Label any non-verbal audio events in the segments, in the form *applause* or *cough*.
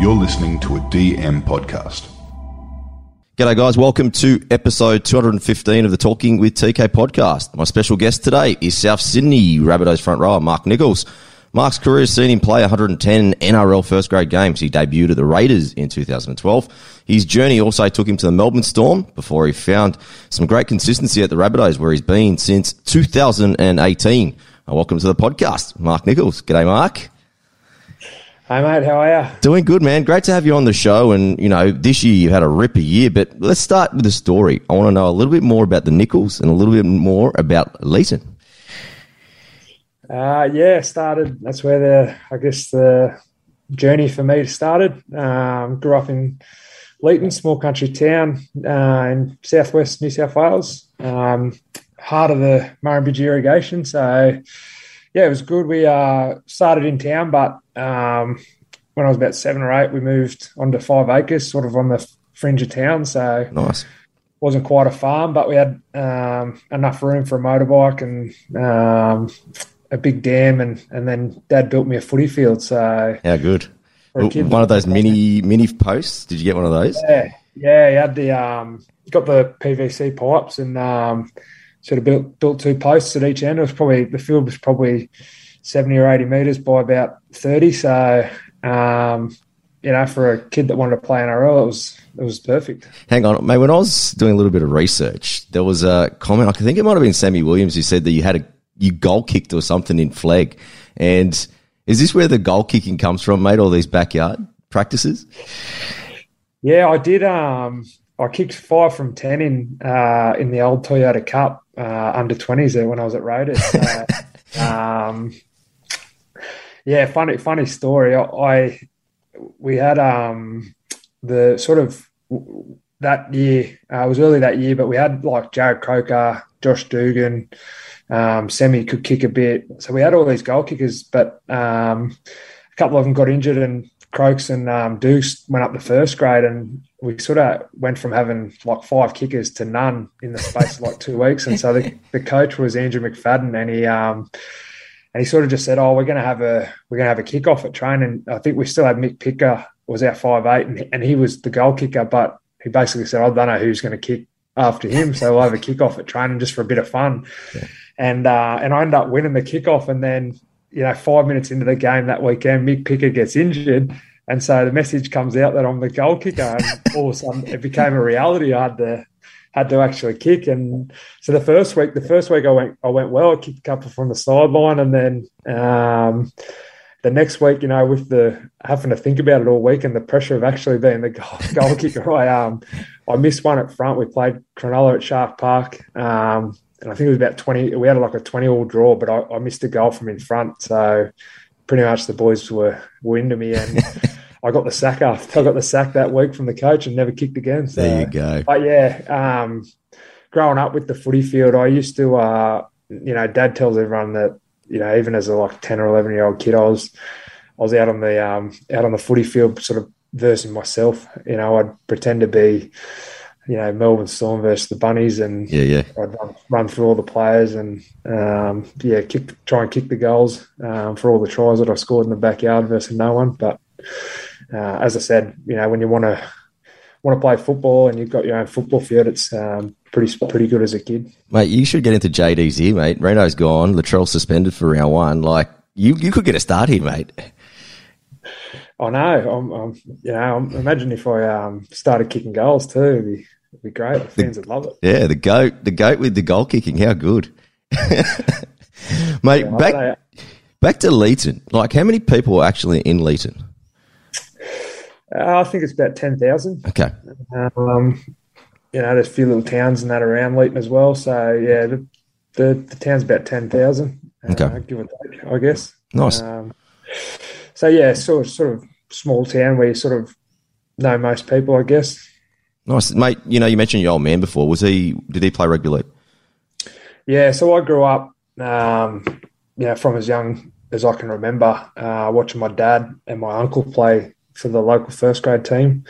You're listening to a DM podcast. G'day, guys. Welcome to episode 215 of the Talking with TK podcast. My special guest today is South Sydney Rabbitohs front rower Mark Nicholls. Mark's career has seen him play 110 NRL first grade games. He debuted at the Raiders in 2012. His journey also took him to the Melbourne Storm before he found some great consistency at the Rabbitohs, where he's been since 2018. Welcome to the podcast, Mark Nicholls. G'day, Mark. Hey mate, how are you? Doing good, man. Great to have you on the show. And, you know, this year you've had a ripper year, but let's start with the story. I want to know a little bit more about the Nicholls and a little bit more about Leeton. Uh, yeah, started. That's where the, I guess, the journey for me started. Um, grew up in Leeton, small country town uh, in southwest New South Wales. Um, heart of the Murrumbidgee irrigation. So, yeah, it was good. We uh, started in town, but um, when I was about seven or eight, we moved onto five acres, sort of on the fringe of town. So nice. Wasn't quite a farm, but we had um, enough room for a motorbike and um, a big dam, and and then Dad built me a footy field. So how good. One of those mini mini posts. Did you get one of those? Yeah, yeah. He had the um, got the PVC pipes and um, sort of built built two posts at each end. It was probably the field was probably seventy or eighty meters by about thirty. So um, you know, for a kid that wanted to play NRL, it was it was perfect. Hang on, mate. When I was doing a little bit of research, there was a comment. I think it might have been Sammy Williams who said that you had a you goal kicked or something in flag. And is this where the goal kicking comes from, mate? All these backyard practices? Yeah, I did. Um, I kicked five from ten in uh, in the old Toyota Cup uh, under twenties there when I was at Raiders. *laughs* um, yeah, funny funny story. I, I we had um, the sort of that year. Uh, it was early that year, but we had like Jarrod Croker, Josh Dugan. Um, Semi could kick a bit, so we had all these goal kickers, but um, a couple of them got injured, and Croaks and um, Dukes went up the first grade, and we sort of went from having like five kickers to none in the space of like two weeks. And so the, the coach was Andrew McFadden, and he um, and he sort of just said, "Oh, we're going to have a we're going to have a kickoff at training." I think we still had Mick Picker was our five eight, and, and he was the goal kicker, but he basically said, "I don't know who's going to kick after him, so we'll have a kickoff at training just for a bit of fun." Yeah. And uh, and I ended up winning the kickoff, and then you know five minutes into the game that weekend, Mick Picker gets injured. And so the message comes out that I'm the goal kicker, and all of a sudden it became a reality. I had to had to actually kick. And so the first week, the first week I went, I went well. I kicked a couple from the sideline, and then um, the next week, you know, with the having to think about it all week and the pressure of actually being the *laughs* goal, goal kicker, I um, I missed one at front. We played Cronulla at Shark Park. Um, and I think it was about 20, we had like a 20 all draw, but I, I missed a goal from in front. So pretty much the boys were, were into me. And *laughs* I got the sack after I got the sack that week from the coach and never kicked again. So, there you go. But yeah, um, growing up with the footy field, I used to, uh, you know, Dad tells everyone that you know, even as a like ten or eleven year old kid, I was I was out on the um, out on the footy field, sort of versing myself. You know, I'd pretend to be, you know, Melbourne Storm versus the Bunnies, and yeah, yeah, I'd run, run through all the players and um, yeah, kick, try and kick the goals um, for all the tries that I scored in the backyard versus no one. But uh, as I said, you know, when you want to want to play football and you've got your own football field, it's um, pretty pretty good as a kid. Mate, you should get into JD's here, mate. Reno's gone. Latrell suspended for round one. Like you, you could get a start here, mate. I know. I'm, I'm you know, I'm, imagine if I um, started kicking goals too. It'd be, it'd be great. The fans the, would love it. Yeah, the goat, the goat with the goal kicking. How good, *laughs* mate. Yeah, back back to Leeton. Like, how many people are actually in Leeton? Uh, I think it's about ten thousand. Okay. Um, you know, there's a few little towns and that around Leeton as well. So yeah, the the, the town's about ten thousand. Uh, okay. Uh, give or take, I guess. Nice. Um, so yeah, sort of sort of small town where you sort of know most people, I guess. Nice, mate. You know, you mentioned your old man before. Was he? Did he play rugby league? Yeah. So I grew up, um, you know, from as young as I can remember, uh, watching my dad and my uncle play for the local first grade team.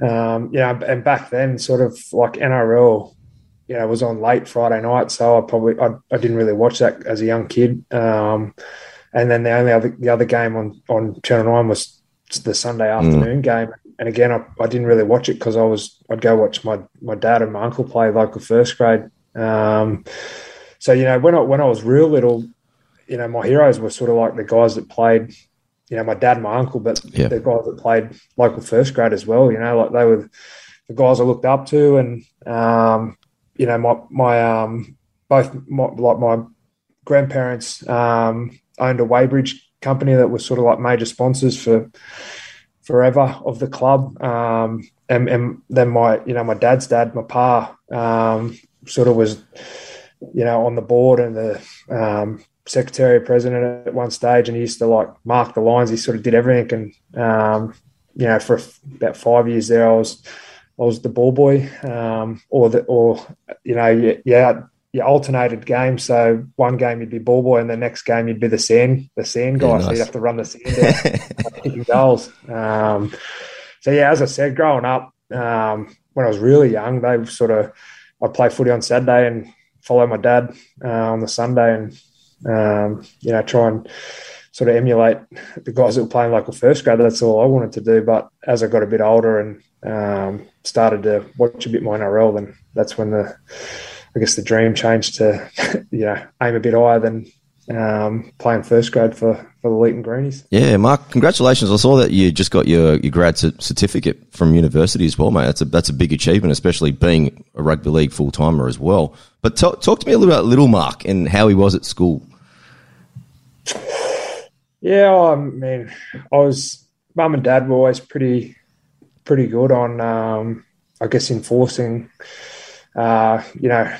Um, you know, and back then, sort of like NRL, you know, was on late Friday night, so I probably I, I didn't really watch that as a young kid. Um, and then the only other the other game on on Channel Nine was the Sunday afternoon mm. game. And again, I, I didn't really watch it because I was I'd go watch my my dad and my uncle play local first grade. Um, so you know, when I when I was real little, you know, my heroes were sort of like the guys that played. You know, my dad and my uncle, but yeah. the guys that played local first grade as well. You know, like they were the guys I looked up to, and um, you know, my my um, both my, like my grandparents um, owned a weighbridge company that was sort of like major sponsors for forever of the club. Um, and, and, then my, you know, my dad's dad, my pa, um, sort of was, you know, on the board and the um, secretary president at one stage, and he used to like mark the lines. He sort of did everything, and um, you know, for about five years there, I was I was the ball boy, um, or the or you know, yeah, you alternated games. So one game you'd be ball boy, and the next game you'd be the sand the sand guy. Yeah, nice. So you'd have to run the sand out, *laughs* kicking goals. Um, so yeah, as I said, growing up, um, when I was really young, they sort of I'd play footy on Saturday and follow my dad uh, on the Sunday, and um, you know try and sort of emulate the guys that were playing local first grade. That's all I wanted to do. But as I got a bit older and um, started to watch a bit more NRL, then that's when the I guess the dream changed to, *laughs* you know, aim a bit higher than um, playing first grade for, for the Leeton Greenies. Yeah, Mark, congratulations. I saw that you just got your, your grad certificate from university as well, mate. That's a, that's a big achievement, especially being a rugby league full timer as well. But talk, talk to me a little about little Mark and how he was at school. Yeah, I mean, I was, mum and dad were always pretty, pretty good on, um, I guess, enforcing uh, you know,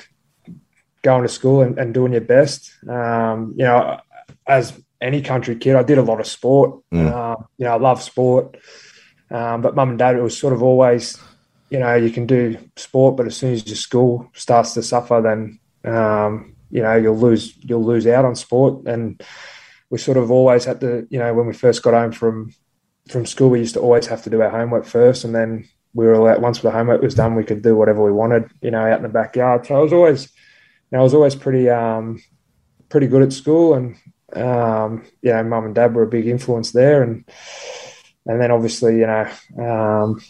going to school and, and doing your best. Um, you know, as any country kid, I did a lot of sport. Mm. Uh, you know, I love sport. Um, but mum and dad, it was sort of always, you know, you can do sport, but as soon as your school starts to suffer, then um, you know you'll lose you'll lose out on sport. And we sort of always had to, you know, when we first got home from from school, we used to always have to do our homework first, and then we were allowed once the homework was done, we could do whatever we wanted, you know, out in the backyard. So I was always, know, I was always pretty, um, pretty good at school, and um, you know, mum and dad were a big influence there, and and then obviously, you know, um,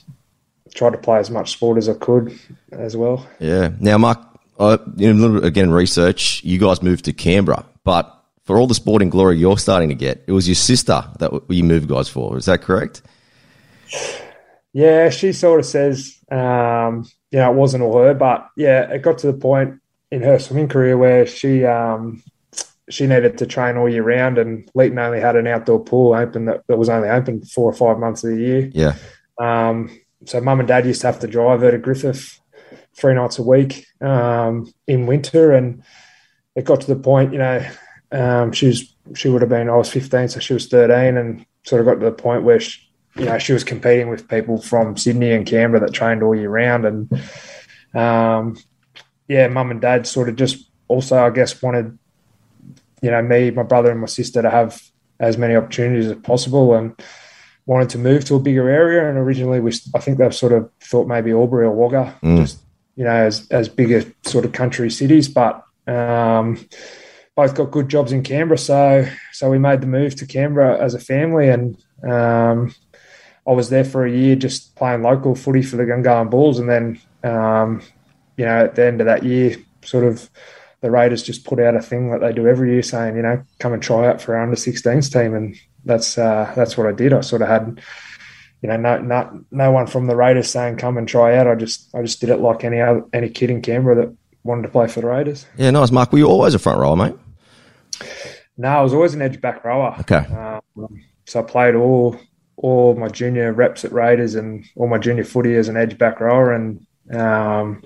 tried to play as much sport as I could as well. Yeah. Now, Mark, I, you know, a little again research. You guys moved to Canberra, but for all the sporting glory you're starting to get, it was your sister that you moved guys for. Is that correct? Yeah, she sort of says, um, you know, it wasn't all her, but yeah, it got to the point in her swimming career where she um, she needed to train all year round, and Leeton only had an outdoor pool open that, that was only open four or five months of the year. Yeah. Um, so mum and dad used to have to drive her to Griffith three nights a week um, in winter, and it got to the point, you know, um, she was she would have been I was fifteen, so she was thirteen, and sort of got to the point where she, you know, she was competing with people from Sydney and Canberra that trained all year round. And um, yeah, mum and dad sort of just also, I guess, wanted, you know, me, my brother, and my sister to have as many opportunities as possible and wanted to move to a bigger area. And originally, we, I think they've sort of thought maybe Albury or Wagga, mm. just, you know, as, as bigger sort of country cities. But, um, both got good jobs in Canberra, so so we made the move to Canberra as a family, and um, I was there for a year just playing local footy for the Gungahlin Bulls, and then um, you know at the end of that year, sort of the Raiders just put out a thing that they do every year, saying you know come and try out for our under 16s team, and that's uh, that's what I did. I sort of had you know no no no one from the Raiders saying come and try out. I just I just did it like any other any kid in Canberra that wanted to play for the Raiders. Yeah, nice, Mark. Were you always a front rower, mate? No, I was always an edge back rower. Okay. Um, so I played all all my junior reps at Raiders and all my junior footy as an edge back rower. And um,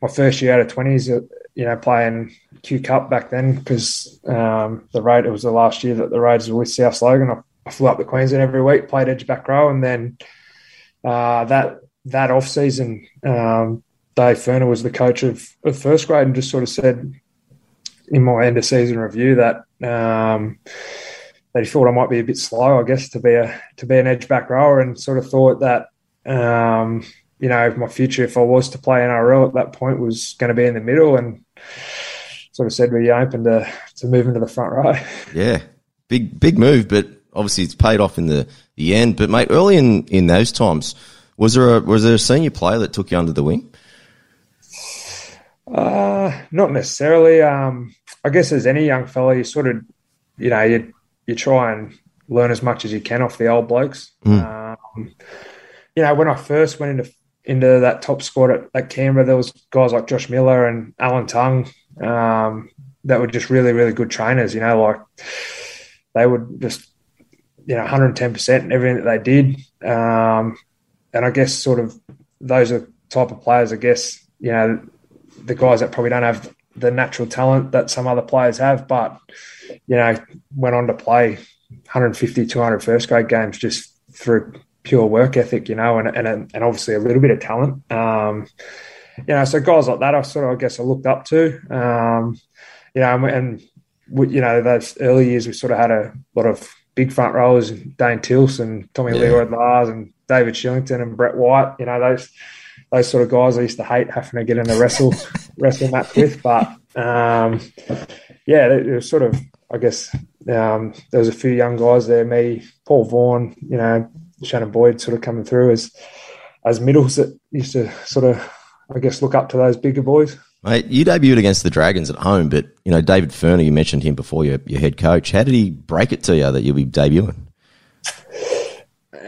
my first year out of twenties, uh, you know, playing Q Cup back then because um, the Raid it was the last year that the Raiders were with South Logan. I, I, flew up to Queensland every week, played edge back row, and then uh, that that off season, um, Dave Furner was the coach of, of first grade and just sort of said in my end of season review that um, that he thought I might be a bit slow, I guess, to be a to be an edge back rower, and sort of thought that um, you know my future, if I was to play NRL at that point, was going to be in the middle, and sort of said, "Were you open to to move into the front row?" *laughs* Yeah, big big move, but obviously it's paid off in the the end. But mate, early in, in those times, was there a was there a senior player that took you under the wing? Uh, not necessarily. Um, I guess as any young fella, you sort of, you know, you you try and learn as much as you can off the old blokes. Mm. Um, you know, when I first went into into that top squad at, at Canberra, there was guys like Josh Miller and Alan Tongue um, that were just really, really good trainers. You know, like they would just, you know, 110% in everything that they did. Um, and I guess sort of those are type of players, I guess, you know, the guys that probably don't have the natural talent that some other players have, but, you know, went on to play 150, 200 first grade games just through pure work ethic, you know, and and and obviously a little bit of talent. Um, you know, so guys like that, I sort of, I guess, I looked up to. Um, you know, and, and we, you know, those early years we sort of had a lot of big front rowers, Dane Tilse and Tommy yeah. Learoyd-Lahrs and David Shillington and Brett White. You know, those those sort of guys I used to hate having to get in a wrestle *laughs* wrestle match with, but um, yeah, it, it was sort of, I guess, um, there was a few young guys there, me, Paul Vaughan, you know, Shannon Boyd sort of coming through as as middles that used to sort of, I guess, look up to those bigger boys. Mate, you debuted against the Dragons at home, but you know David Furner, you mentioned him before, your, your head coach. How did he break it to you that you'll be debuting?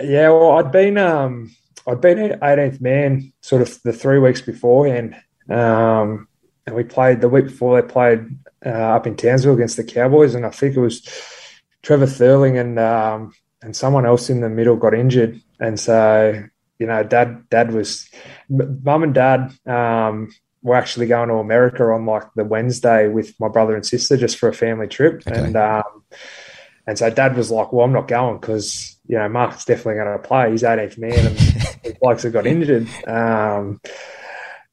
Yeah, well, I'd been um, I'd been 18th man sort of the three weeks beforehand, um, and we played the week before they played uh, up in Townsville against the Cowboys, and I think it was Trevor Thurling and um, and someone else in the middle got injured, and so you know, dad dad was mum and dad um, were actually going to America on like the Wednesday with my brother and sister just for a family trip, okay. and um, and so dad was like, "Well, I'm not going because you know Mark's definitely going to play. He's 18th man, and *laughs* the blokes have got injured." Um,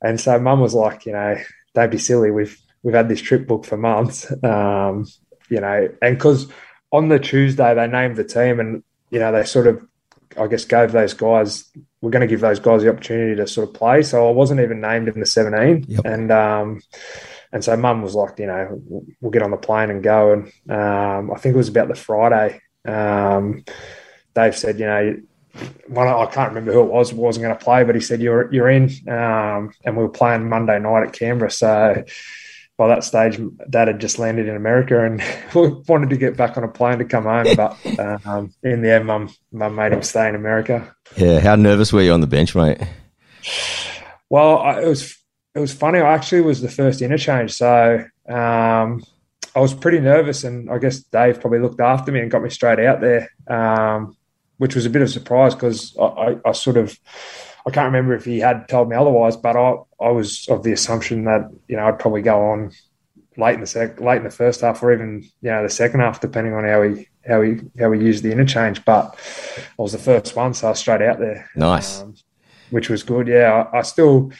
and so mum was like, "You know, don't be silly. We've we've had this trip booked for months, *laughs* um, you know, and because." On the Tuesday they named the team, and you know they sort of, I guess, gave those guys. We're going to give those guys the opportunity to sort of play. So I wasn't even named in the 17, yep. and um, and so Mum was like, you know, we'll get on the plane and go. And um, I think it was about the Friday. Um, Dave said, you know, one I can't remember who it was wasn't going to play, but he said you're you're in, um, and we were playing Monday night at Canberra. So by that stage, Dad had just landed in America and *laughs* wanted to get back on a plane to come home. But um, in the end, Mum, Mum made him stay in America. Yeah, how nervous were you on the bench, mate? Well, I, it was it was funny. I actually was the first interchange, so um, I was pretty nervous, and I guess Dave probably looked after me and got me straight out there, um, which was a bit of a surprise because I, I, I sort of I can't remember if he had told me otherwise, but I, I was of the assumption that you know I'd probably go on late in the sec, late in the first half, or even you know the second half, depending on how he how he how we used the interchange. But I was the first one, so I was straight out there. Nice, um, which was good. Yeah, I, I, still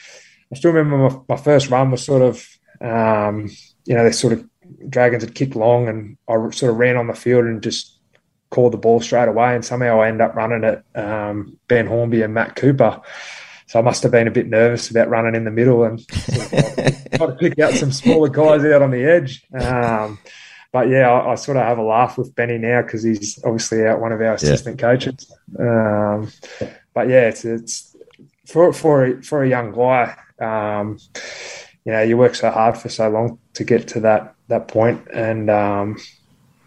I still remember my, my first run was sort of um, you know they sort of Dragons had kicked long, and I sort of ran on the field and just called the ball straight away, and somehow I end up running it um, Ben Hornby and Matt Cooper. So I must have been a bit nervous about running in the middle and sort *laughs* of try to pick out some smaller guys out on the edge. Um, but yeah, I, I, sort of have a laugh with Benny now because he's obviously out one of our assistant yeah. coaches. Um, but yeah, it's, it's for for a, for a young guy. Um, you know, you work so hard for so long to get to that that point, and um,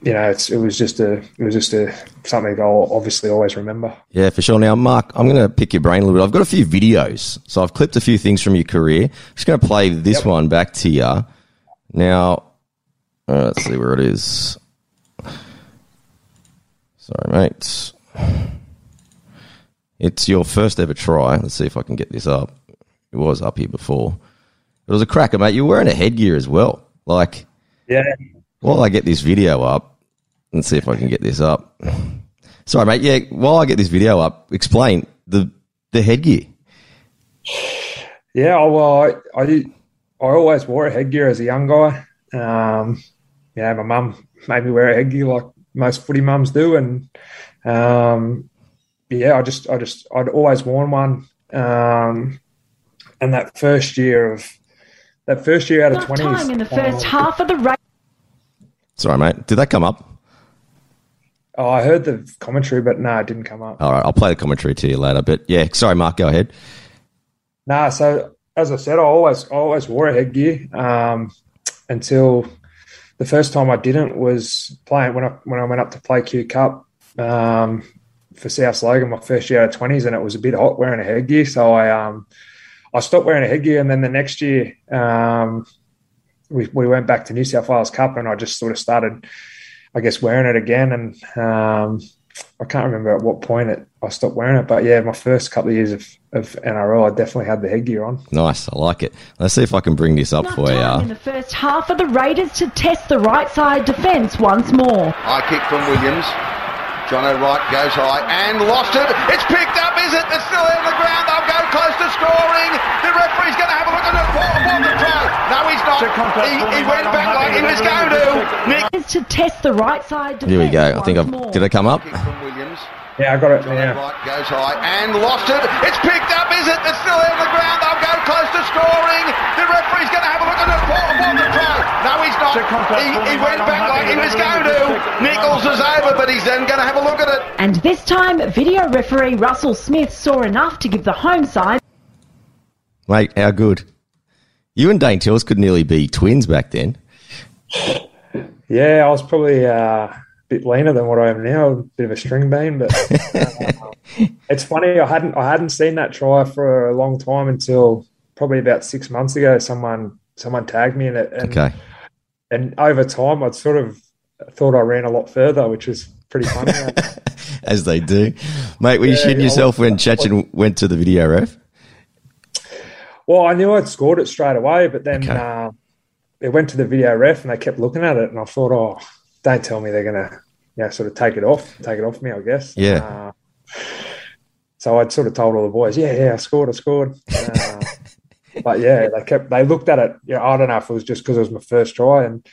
you know, it's, it was just a, it was just a something I'll obviously always remember. Yeah, for sure. Now, Mark, I'm going to pick your brain a little bit. I've got a few videos, so I've clipped a few things from your career. I'm just going to play this yep. one back to you. Now, uh, let's see where it is. Sorry, mate. It's your first ever try. Let's see if I can get this up. It was up here before. It was a cracker, mate. You were wearing a headgear as well. Like, yeah. While I get this video up, Let's see if I can get this up. Sorry, mate. Yeah, while I get this video up, explain the the headgear. Yeah, well, I, I, I always wore a headgear as a young guy. Um, yeah, my mum made me wear a headgear like most footy mums do, and um, yeah, I just, I just, I'd always worn one. Um, and that first year of that first year out of twenties, in the first um, half of the race. Sorry, mate. Did that come up? Oh, I heard the commentary, but no, it didn't come up. All right, I'll play the commentary to you later. But yeah, sorry, Mark, go ahead. Nah, so as I said, I always I always wore a headgear um, until the first time I didn't was playing when I when I went up to play Q Cup um, for South Logan my first year out of twenties, and it was a bit hot wearing a headgear, so I um, I stopped wearing a headgear, and then the next year um, we we went back to New South Wales Cup, and I just sort of started, I guess, wearing it again, and um, I can't remember at what point it, I stopped wearing it, but yeah, my first couple of years of, of NRL, I definitely had the headgear on. Nice, I like it. Let's see if I can bring this up Enough for you. in the first half of the Raiders to test the right side defence once more. High kick from Williams. John O'Wright goes high and lost it. It's picked up, is it? It's still in the ground. They'll go close to scoring. The referee's going to have a look at it for, for the try. No, he's not. He, he went back like he was going to. Nick. Is to test the right side Here we go. I think I've. more. Did it come up? Kick from Williams. Yeah, I got it. John Yeah. O'Wright goes high and lost it. It's picked up, is it? It's still in the ground. They'll go close to scoring. The referee's going to have a look at it for, for the try. No, he's not. He, he went back like he was going to. Nicholls is over, but he's then going to have a look at it. And this time, video referee Russell Smith saw enough to give the home side Mate, how good. You and Dane Tilse could nearly be twins back then. Yeah, I was probably uh, a bit leaner than what I am now, a bit of a string bean. But uh, *laughs* it's funny, I hadn't I hadn't seen that try for a long time until probably about six months ago. Someone someone tagged me in it, and Okay. And over time, I'd sort of thought I ran a lot further, which was pretty funny. *laughs* As they do. Mate, were you Yeah, shitting yourself when Chechen went to the video ref? well, I knew I'd scored it straight away, but then Okay. uh, it went to the video ref, and they kept looking at it, and I thought, oh, don't tell me they're gonna, you know, sort of take it off, take it off me, I guess. Yeah. Uh, so I'd sort of told all the boys, yeah, yeah, I scored, I scored. Uh, *laughs* but yeah, they kept, they looked at it. You know, I don't know if it was just because it was my first try and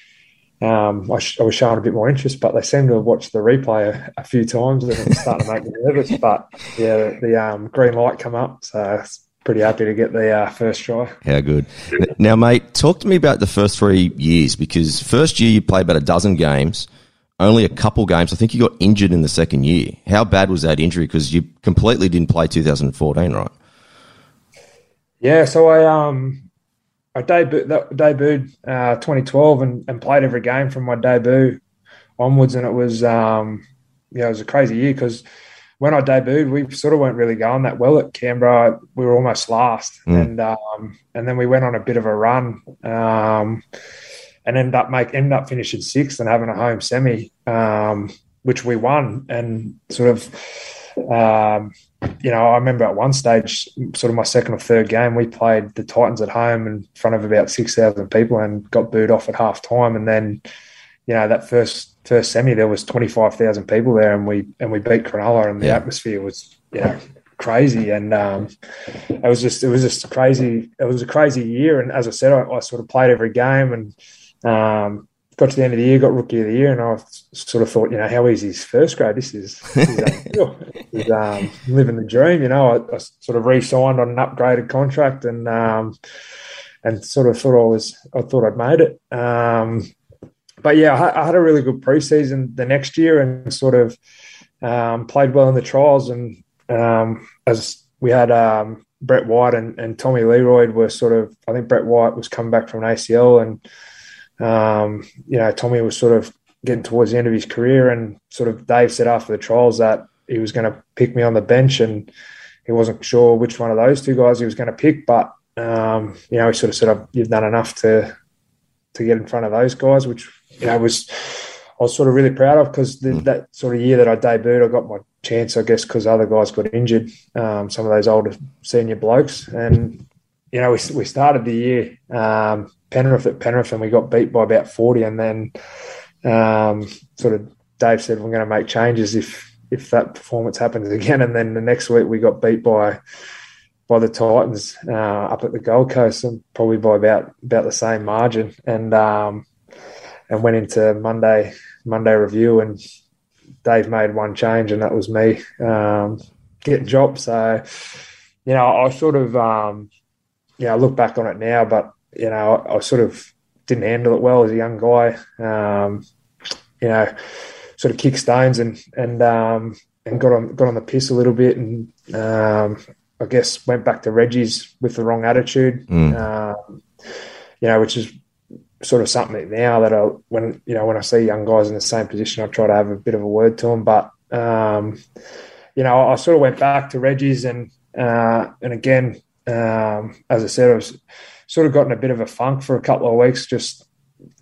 um, I, sh- I was showing a bit more interest, but they seemed to have watched the replay a, a few times and it was starting to make me nervous. *laughs* But yeah, the, the um, green light come up, so I was pretty happy to get the uh, first try. How good. Now, mate, talk to me about the first three years because first year you played about a dozen games, only a couple games. I think you got injured in the second year. How bad was that injury? Because you completely didn't play 2014, right? Yeah, so I um I debuted that debuted uh, 2012 and, and played every game from my debut onwards, and it was um yeah it was a crazy year because when I debuted we sort of weren't really going that well at Canberra. We were almost last, Mm. and um and then we went on a bit of a run um and ended up make ended up finishing sixth and having a home semi um which we won and sort of um, you know, I remember at one stage, sort of my second or third game, we played the Titans at home in front of about six thousand people and got booed off at half time. And then, you know, that first first semi, there was twenty five thousand people there, and we and we beat Cronulla, and the Yeah. atmosphere was, you know, crazy. And um, it was just it was just crazy. It was a crazy year. And as I said, I, I sort of played every game and. Um, got to the end of the year, got rookie of the year, and I sort of thought, you know, how easy is first grade? This is, *laughs* this is. Um, living the dream. You know, I, I sort of re-signed on an upgraded contract, and um, and sort of thought I was, I thought I'd made it. Um, but yeah, I, had- I had a really good preseason the next year, and sort of um, played well in the trials. And um, as we had um, Brett White and, and Tommy Learoyd were sort of, I think Brett White was coming back from an ACL, and um, you know, Tommy was sort of getting towards the end of his career, and sort of Dave said after the trials that he was going to pick me on the bench, and he wasn't sure which one of those two guys he was going to pick, but um, you know, he sort of said, "I've- "You've done enough to to get in front of those guys," which you know was I was sort of really proud of because that sort of year that I debuted, I got my chance, I guess, because other guys got injured, um, some of those older senior blokes, and you know, we, we started the year um, Penrith at Penrith and we got beat by about 40. And then um, sort of Dave said, we're going to make changes if if that performance happens again. And then the next week we got beat by by the Titans uh, up at the Gold Coast and probably by about about the same margin. And um, and went into Monday Monday review and Dave made one change and that was me um, getting dropped. So, you know, I sort of um, know, I look back on it now, but you know, I, I sort of didn't handle it well as a young guy. Um, you know, sort of kick stones and and um, and got on got on the piss a little bit, and um, I guess went back to Reggie's with the wrong attitude. Mm. Um, you know, which is sort of something now that I when you know when I see young guys in the same position, I try to have a bit of a word to them. But um, you know, I sort of went back to Reggie's and uh, and again, um, as I said, I was sort of got in a bit of a funk for a couple of weeks. Just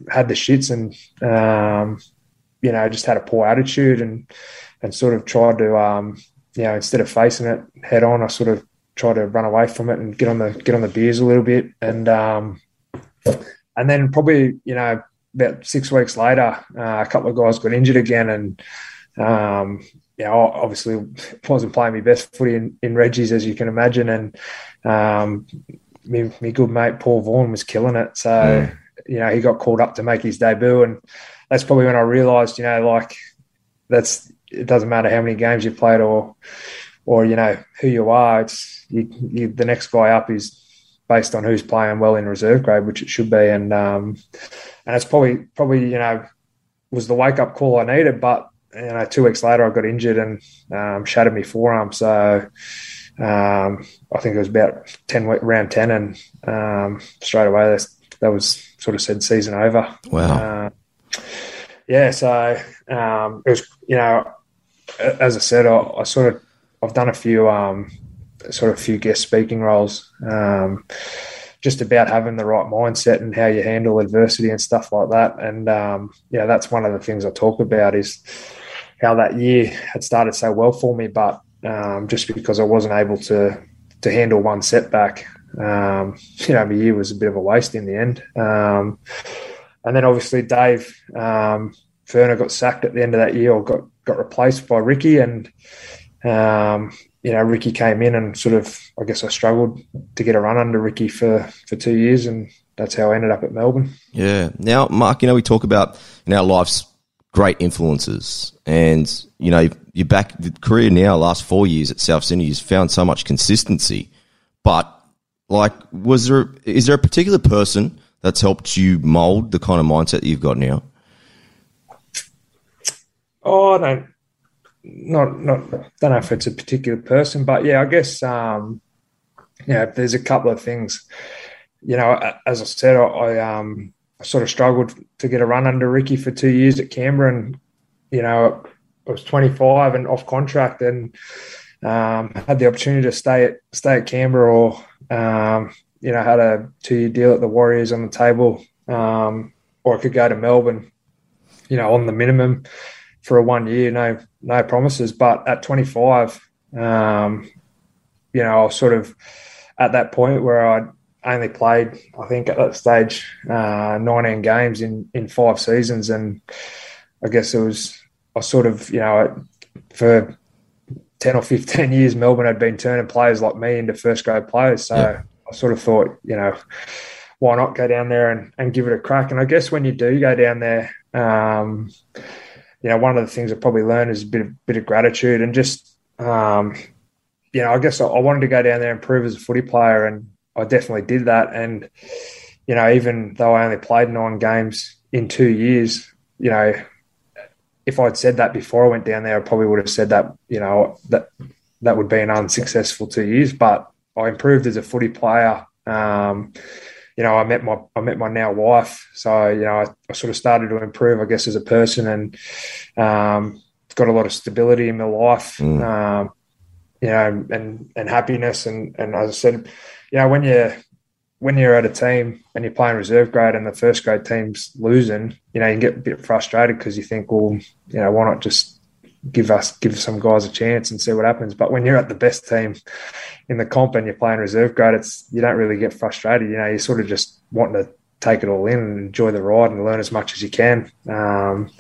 had the shits and um, you know just had a poor attitude and and sort of tried to um, you know instead of facing it head on, I sort of tried to run away from it and get on the get on the beers a little bit and um, and then probably you know about six weeks later, uh, a couple of guys got injured again and. Um, you know, obviously wasn't playing my best footy in, in Reggie's, as you can imagine. And um, me, me good mate Paul Vaughan was killing it. So, Mm. you know, he got called up to make his debut. And that's probably when I realised, you know, like that's it doesn't matter how many games you've played or or you know who you are. It's you, you, the next guy up is based on who's playing well in reserve grade, which it should be. And um, and it's probably probably you know was the wake up call I needed, but you know, two weeks later I got injured and um, shattered my forearm. So um, I think it was about ten round ten, and um, straight away that, that was sort of said season over. Wow. Uh, yeah, so um, it was you know, as I said, I, I sort of I've done a few um, sort of few guest speaking roles. Um, just about having the right mindset and how you handle adversity and stuff like that. And um, yeah, that's one of the things I talk about is how that year had started so well for me, but um, just because I wasn't able to to handle one setback, um, *laughs* you know, my year was a bit of a waste in the end. Um, and then obviously Dave um, Furner got sacked at the end of that year, or got got replaced by Ricky, and um, you know, Ricky came in and sort of, I guess I struggled to get a run under Ricky for, for two years, and that's how I ended up at Melbourne. Yeah. Now, Mark, you know, we talk about in our lives great influences, and you know, you're back the career now, last four years at South Sydney, you've found so much consistency. But like, was there is there a particular person that's helped you mold the kind of mindset that you've got now? Oh, I don't, not, not, don't know if it's a particular person, but yeah, I guess, um, yeah, there's a couple of things, you know, as I said, I, I um, I sort of struggled to get a run under Ricky for two years at Canberra, and you know, I was 25 and off contract, and um, had the opportunity to stay at stay at Canberra, or um, you know, had a two year deal at the Warriors on the table, um, or I could go to Melbourne, you know, on the minimum for a one year, no no promises. But at 25, um, you know, I was sort of at that point where I only played, I think at that stage, uh, 19 games in, in five seasons. And I guess it was, I sort of, you know, for 10 or 15 years, Melbourne had been turning players like me into first grade players. So Yeah. I sort of thought, you know, why not go down there and, and give it a crack? And I guess when you do go down there, um, you know, one of the things I probably learned is a bit of, bit of gratitude and just, um, you know, I guess I, I wanted to go down there and prove as a footy player, and I definitely did that. And you know, even though I only played nine games in two years, you know, if I'd said that before I went down there, I probably would have said that, you know, that that would be an unsuccessful two years. But I improved as a footy player. Um, you know, I met my I met my now wife, so you know, I, I sort of started to improve, I guess, as a person, and um, got a lot of stability in my life. Mm. Um, you know, and and happiness, and and as I said, you know, when you when you're at a team and you're playing reserve grade and the first grade team's losing, you know, you get a bit frustrated because you think, well, you know, why not just give us give some guys a chance and see what happens. But when you're at the best team in the comp and you're playing reserve grade, it's you don't really get frustrated. You know, you sort of just wanting to take it all in and enjoy the ride and learn as much as you can. Um,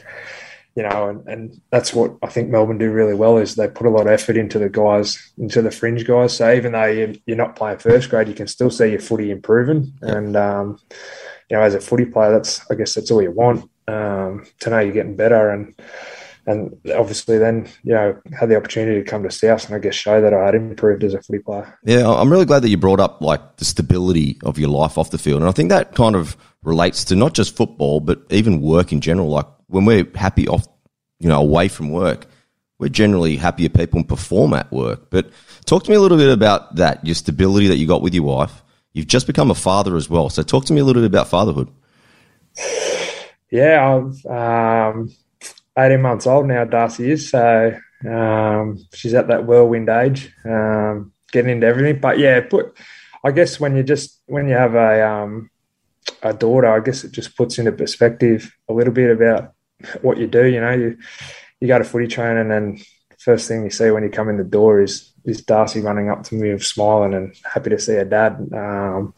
you know, and, and that's what I think Melbourne do really well is they put a lot of effort into the guys, into the fringe guys. So even though you, you're not playing first grade, you can still see your footy improving. And um, you know, as a footy player, that's I guess that's all you want um, to know you're getting better and and obviously then you know had the opportunity to come to South and I guess show that I had improved as a footy player. Yeah, I'm really glad that you brought up like the stability of your life off the field, and I think that kind of relates to not just football but even work in general. Like when we're happy off you know, away from work, we're generally happier people and perform at work. But talk to me a little bit about that, your stability that you got with your wife. You've just become a father as well. So talk to me a little bit about fatherhood. Yeah, I've um, 18 months old now, Darcy is. So um, she's at that whirlwind age, um, getting into everything. But yeah, put, I guess when you just, when you have a, um, a daughter, I guess it just puts into perspective a little bit about what you do. You know, you, you go to footy training and first thing you see when you come in the door is, is Darcy running up to me smiling and happy to see her dad. Um,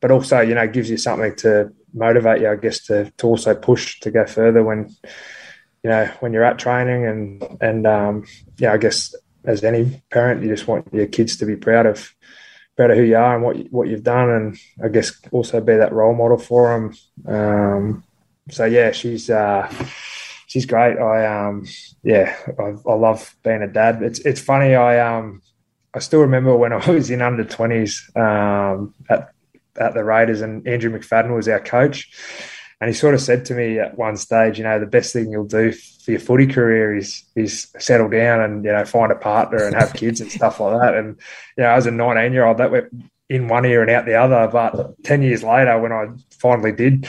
but also, you know, gives you something to motivate you, I guess, to, to also push to go further when, you know, when you're at training and, and, um, yeah, I guess as any parent, you just want your kids to be proud of, proud of who you are and what, you, what you've done. And I guess also be that role model for them. Um, so yeah, she's, uh, she's great. I, um, yeah, I, I love being a dad. It's, it's funny. I, um, I still remember when *laughs* I was in under 20s um, at at the Raiders, and Andrew McFadden was our coach. And he sort of said to me at one stage, you know, the best thing you'll do for your footy career is is settle down and you know find a partner and have kids and stuff like that. And you know, as a 19 year old, that went in one ear and out the other. But 10 years later, when I finally did,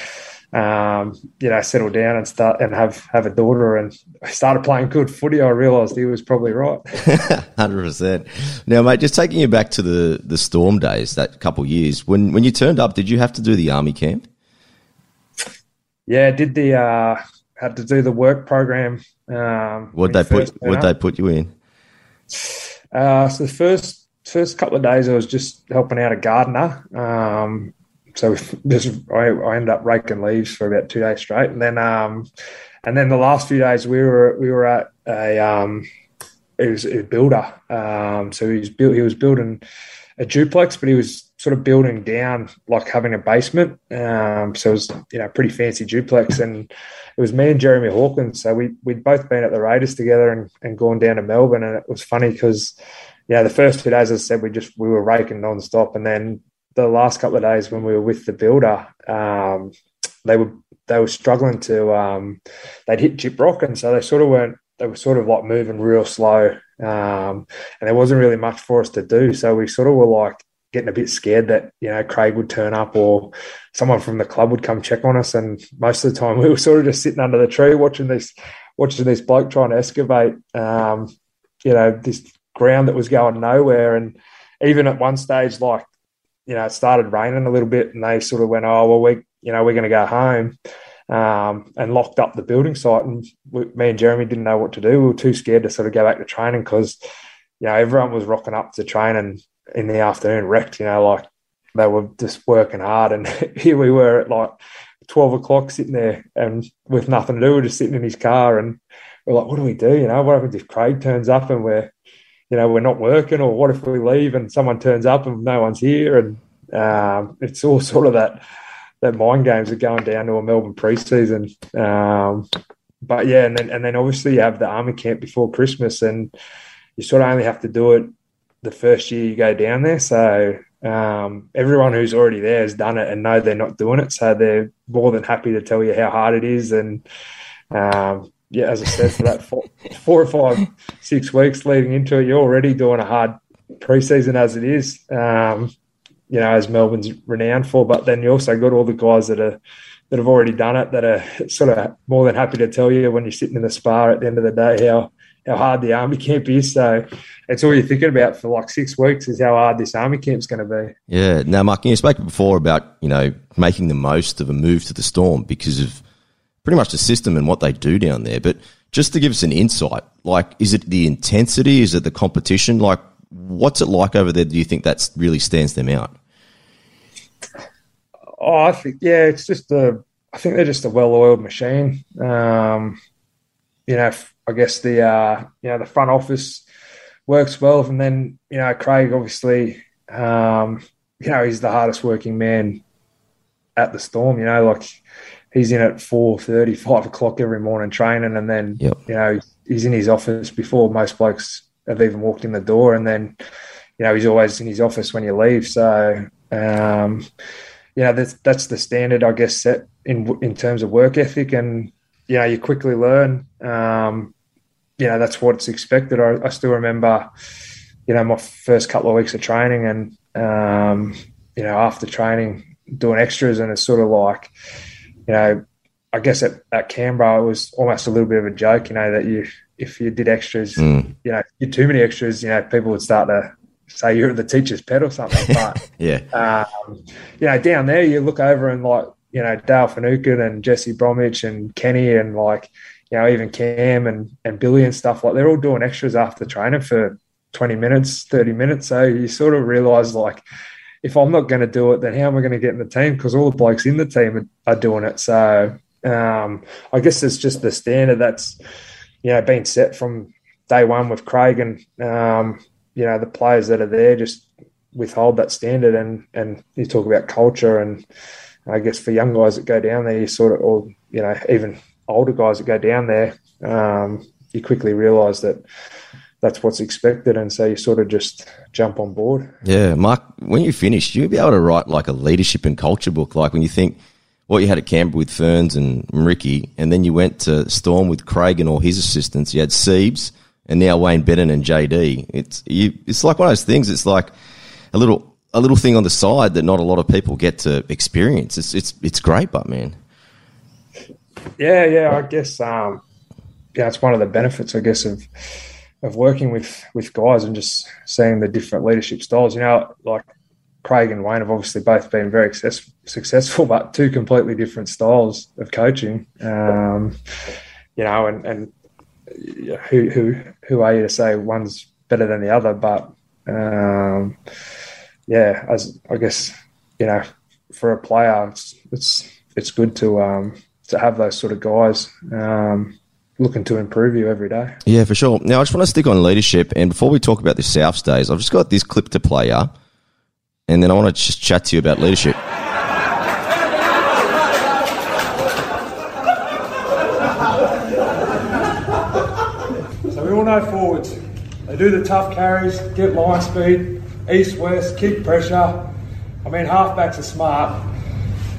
um, you know, settle down and start and have have a daughter and started playing good footy, I realised he was probably right. *laughs* Hundred percent. Now, mate, just taking you back to the the storm days, that couple years when when you turned up, did you have to do the army camp? Yeah, did the uh, had to do the work program. Um, what they put? What they put you in? Uh, so the first first couple of days, I was just helping out a gardener. Um, so *laughs* just I, I ended up raking leaves for about two days straight, and then um, and then the last few days we were we were at a um, it was a builder. Um, so he was built he was building a duplex, but he was sort of building down like having a basement. Um, so it was you know pretty fancy duplex, and it was me and Jeremy Hawkins. So we we'd both been at the Raiders together and, and gone down to Melbourne, and it was funny because yeah, the first two days, as I said, we just we were raking non-stop, and then the last couple of days when we were with the builder, um, they were they were struggling to um, they'd hit chip rock. and so they sort of weren't they were sort of like moving real slow, um, and there wasn't really much for us to do. So we sort of were like getting a bit scared that you know Craig would turn up or someone from the club would come check on us. And most of the time, *laughs* we were sort of just sitting under the tree watching this watching this bloke trying to excavate, um, you know, this ground that was going nowhere. And even at one stage, like you know, it started raining a little bit, and they sort of went, "Oh, well, we, you know, we're going to go home," um, and locked up the building site. And we, me and Jeremy didn't know what to do. We were too scared to sort of go back to training because, you know, everyone was rocking up to training in the afternoon, wrecked. You know, like they were just working hard, and *laughs* here we were at like twelve o'clock sitting there and with nothing to do. We're just sitting in his car, and we're like, "What do we do?" You know, what happens if Craig turns up and we're you know, we're not working, or what if we leave and someone turns up and no one's here? And um, it's all *laughs* sort of that that mind games are going down to a Melbourne preseason. Um, but yeah, and then and then obviously you have the army camp before Christmas, and you sort of only have to do it the first year you go down there. So um, everyone who's already there has done it and know they're not doing it, so they're more than happy to tell you how hard it is and um, yeah, as I said, for that four, *laughs* four or five, six weeks leading into it, you're already doing a hard preseason as it is. Um, you know, as Melbourne's renowned for, but then you also got all the guys that are that have already done it that are sort of more than happy to tell you when you're sitting in the spa at the end of the day how how hard the army camp is. So it's all you're thinking about for like six weeks is how hard this army camp's going to be. Yeah. Now, Mark, you spoke before about you know making the most of a move to the Storm because of pretty much the system and what they do down there. But just to give us an insight, like, is it the intensity? Is it the competition? Like, what's it like over there? Do you think that really stands them out? Oh, I think yeah, it's just a. I think they're just a well-oiled machine. Um, you know, I guess the uh, you know the front office works well, and then you know Craig obviously, um, you know, he's the hardest working man at the Storm. You know, like he's in at four thirty, *laughs* five o'clock every morning training, and then yep. you know he's in his office before most blokes have even walked in the door, and then you know he's always in his office when you leave. So um, you know that's that's the standard, I guess, set in in terms of work ethic, and you know, you quickly learn. Um, you know, that's what's expected. I, I, still remember, you know, my first couple of weeks of training and, um, you know, after training, doing extras, and it's sort of like, you know, I guess at, at Canberra, it was almost a little bit of a joke, you know, that you, if you did extras, mm. you know, you too many extras, you know, people would start to say you're the teacher's pet or something. But, *laughs* yeah. Um, you know, down there, you look over and like, you know, Dale Finucane and Jesse Bromwich and Kenny and like, you know, even Cam and, and Billy and stuff like they're all doing extras after training for 20 minutes, 30 minutes. So you sort of realize like, if I'm not going to do it, then how am I going to get in the team? Because all the blokes in the team are, are doing it. So um, I guess it's just the standard that's, you know, been set from day one with Craig and, um, you know, the players that are there just withhold that standard. And, and you talk about culture and I guess for young guys that go down there, you sort of, or, you know, even older guys that go down there, um, you quickly realize that that's what's expected, and so you sort of just jump on board. Yeah, Mark, when you finish, you'll be able to write like a leadership and culture book. Like when you think what you had at Canberra with Ferns and Ricky, and then you went to Storm with Craig and all his assistants. You had Siebes, and now Wayne Bennett and JD. It's you, it's like one of those things. It's like a little a little thing on the side that not a lot of people get to experience. It's it's it's great, but man. Yeah, yeah, I guess um, yeah, it's one of the benefits, I guess, of of working with with guys and just seeing the different leadership styles. You know, like Craig and Wayne have obviously both been very success, successful, but two completely different styles of coaching. Um, you know, and and who who who are you to say one's better than the other? But um, yeah, as I guess you know, for a player, it's it's, it's good to um, to have those sort of guys. Um, looking to improve you every day. Yeah, for sure. Now, I just want to stick on leadership. And before we talk about the South days, I've just got this clip to play you. And then I want to just chat to you about leadership. So we all know forwards. They do the tough carries, get line speed, east west, kick pressure. I mean, halfbacks are smart.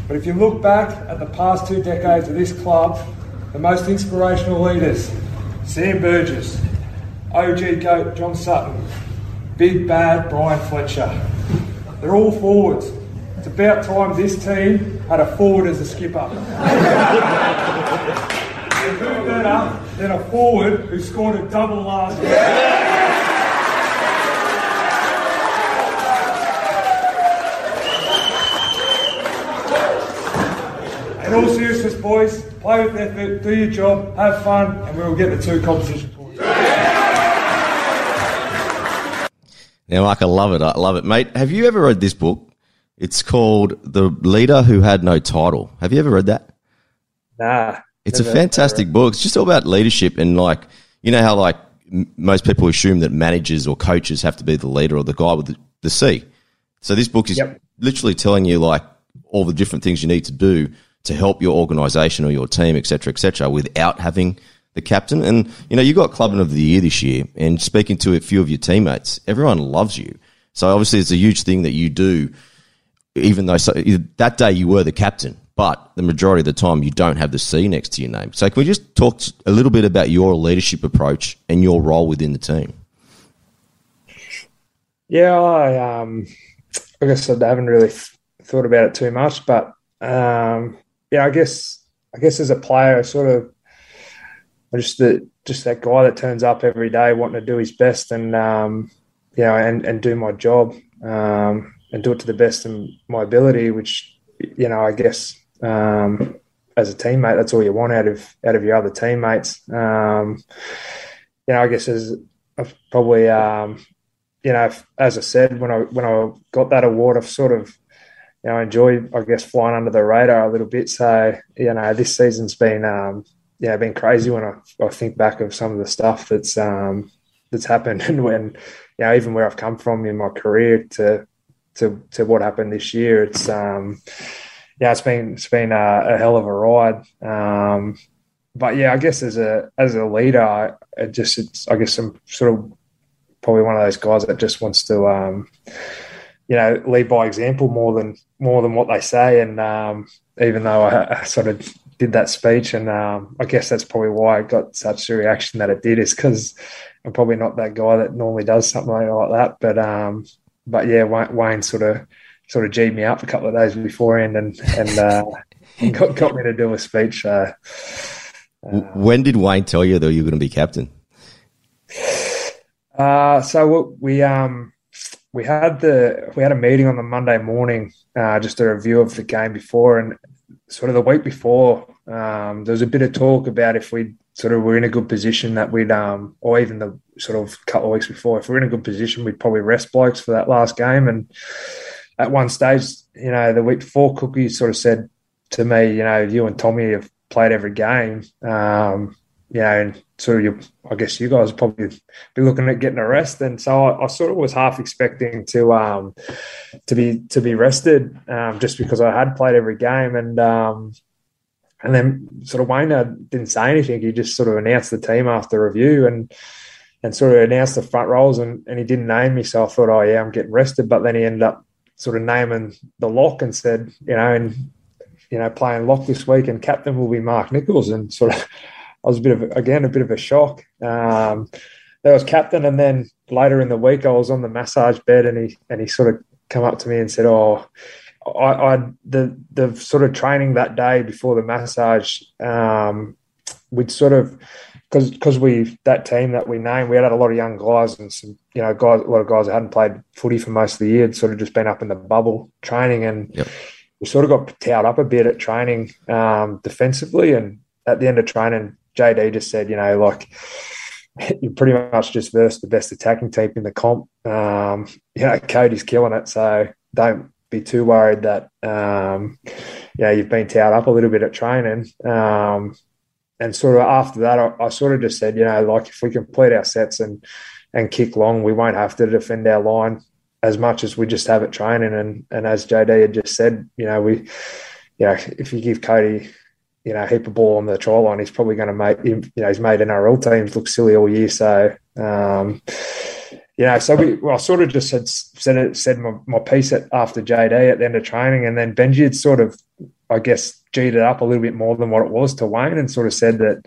But if you look back at the past two decades of this club, the most inspirational leaders Sam Burgess, OG GOAT John Sutton, Big Bad Bryan Fletcher. They're all forwards. It's about time this team had a forward as a skipper. *laughs* who better than a forward who scored a double last year? In all seriousness, boys, play with effort, do your job, have fun, and we will get the two competition points. Now, Mark, I love it. I love it, mate. Have you ever read this book? It's called The Leader Who Had No Title. Have you ever read that? Nah. It's a fantastic book. It's just all about leadership and like you know how like m- most people assume that managers or coaches have to be the leader or the guy with the, the C. So this book is yep. literally telling you like all the different things you need to do to help your organization or your team, etc., etc., without having the captain. And you know, you got clubman of the year this year, and speaking to a few of your teammates, everyone loves you. So obviously, it's a huge thing that you do. Even though so, that day you were the captain, but the majority of the time you don't have the C next to your name. So can we just talk a little bit about your leadership approach and your role within the team? Yeah, I um, I guess I haven't really thought about it too much, but um, yeah, I guess I guess as a player, sort of just the just that guy that turns up every day wanting to do his best and um, you know and and do my job um, and do it to the best of my ability, which you know I guess um, as a teammate, that's all you want out of out of your other teammates. Um, you know, I guess as I've probably um, you know as I said when I when I got that award, I've sort of you know, I enjoy, I guess, flying under the radar a little bit. So, you know, this season's been, um, yeah, been crazy when I, I think back of some of the stuff that's um, that's happened, *laughs* and when, you know, even where I've come from in my career to to to what happened this year, it's um, yeah, it's been it's been a, a hell of a ride. Um, but yeah, I guess as a as a leader, I just it's I guess I'm sort of probably one of those guys that just wants to um, you know, lead by example more than more than what they say. And um, even though I, I, sort of did that speech, and um, I guess that's probably why it got such a reaction that it did. Is because I'm probably not that guy that normally does something like that. But um, but yeah, Wayne, Wayne sort of sort of g'd me up a couple of days beforehand, and and uh, *laughs* got got me to do a speech. Uh, when did Wayne tell you that you were going to be captain? Uh, so we um we had the we had a meeting on the Monday morning, uh, just a review of the game before, and sort of the week before, um, there was a bit of talk about if we sort of were in a good position that we'd, um, or even the sort of couple of weeks before, if we're in a good position, we'd probably rest blokes for that last game. And at one stage, you know, the week before, Cookie sort of said to me, you know, you and Tommy have played every game. Um, you know, and of you, I guess you guys probably be looking at getting a rest, and so I, I sort of was half expecting to um, to be to be rested, um, just because I had played every game, and um, and then sort of Wayne didn't say anything. He just sort of announced the team after review, and and sort of announced the front rows, and, and he didn't name me, so I thought, oh yeah, I'm getting rested, but then he ended up sort of naming the lock and said, you know, and you know, playing lock this week, and captain will be Mark Nicholls, and sort of. I was a bit of again a bit of a shock. Um, that was captain, and then later in the week, I was on the massage bed, and he and he sort of come up to me and said, "Oh, I, I the the sort of training that day before the massage, um, we'd sort of." Because because we that team that we named, we had a lot of young guys and some you know guys a lot of guys that hadn't played footy for most of the year, had sort of just been up in the bubble training, and yep. we sort of got towed up a bit at training um, defensively, and at the end of training, JD just said, you know, like *laughs* you pretty much just versed the best attacking team in the comp. Um, you know, Cody's killing it, so don't be too worried that um, you know you've been towed up a little bit at training. Um, and sort of after that, I, I, sort of just said, you know, like if we complete our sets and and kick long, we won't have to defend our line as much as we just have it training. And and as JD had just said, you know, we, you know, if you give Cody you know, heap of ball on the try line, he's probably going to make, you know, he's made NRL teams look silly all year. So, um, you know, so we, well, I sort of just said said it, said my, my piece at, after JD at the end of training, and then Benji had sort of, I guess, G'd it up a little bit more than what it was to Wayne, and sort of said that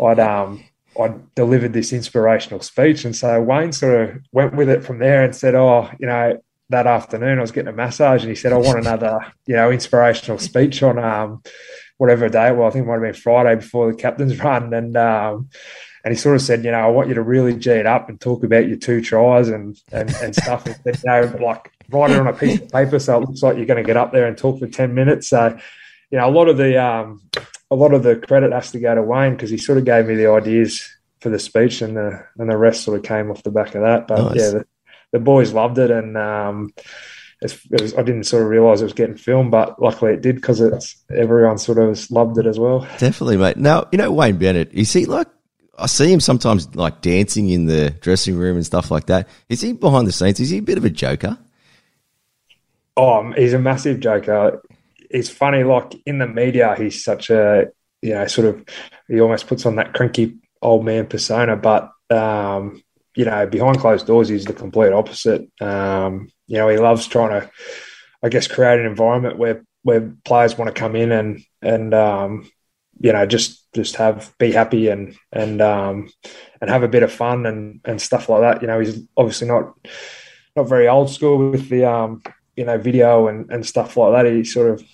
*laughs* I'd um I delivered this inspirational speech, and so Wayne sort of went with it from there and said, "Oh, you know, that afternoon I was getting a massage, and he said I want another, you know, inspirational speech on um whatever day. Well, I think it might have been Friday before the captain's *laughs* run, and um, and he sort of said, you know, I want you to really g it up and talk about your two tries and and, and stuff. and said, you know, like write it on a piece of paper so it looks like you're going to get up there and talk for ten minutes. So, you know, a lot of the um, a lot of the credit has to go to Wayne because he sort of gave me the ideas for the speech, and the and the rest sort of came off the back of that. But nice. yeah, the, the boys loved it, and um, it was, I didn't sort of realize it was getting filmed, but luckily it did because it's everyone sort of loved it as well. Definitely, mate. Now you know Wayne Bennett. Is he like? I see him sometimes like dancing in the dressing room and stuff like that. Is he behind the scenes? Is he a bit of a joker? Oh, he's a massive joker. It's funny, like in the media, he's such a you know sort of he almost puts on that cranky old man persona, but um, you know behind closed doors, he's the complete opposite. Um, you know, he loves trying to, I guess, create an environment where where players want to come in and and um, you know just just have be happy and and um, and have a bit of fun and and stuff like that. You know, he's obviously not not very old school with the um, you know video and and stuff like that. He sort of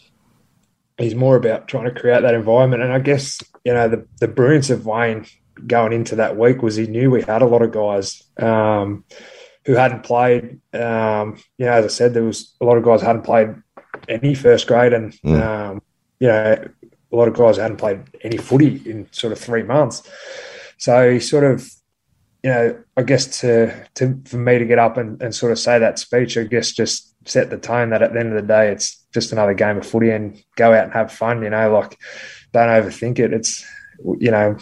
he's more about trying to create that environment. And I guess you know the the brilliance of Wayne going into that week was he knew we had a lot of guys. Um, who hadn't played. Um, you know, as I said, there was a lot of guys hadn't played any first grade, and mm. um, you know, a lot of guys hadn't played any footy in sort of three months. So he sort of, you know, I guess to to for me to get up and, and sort of say that speech, I guess just set the tone that at the end of the day, it's just another game of footy and go out and have fun. You know, like don't overthink it. It's you know,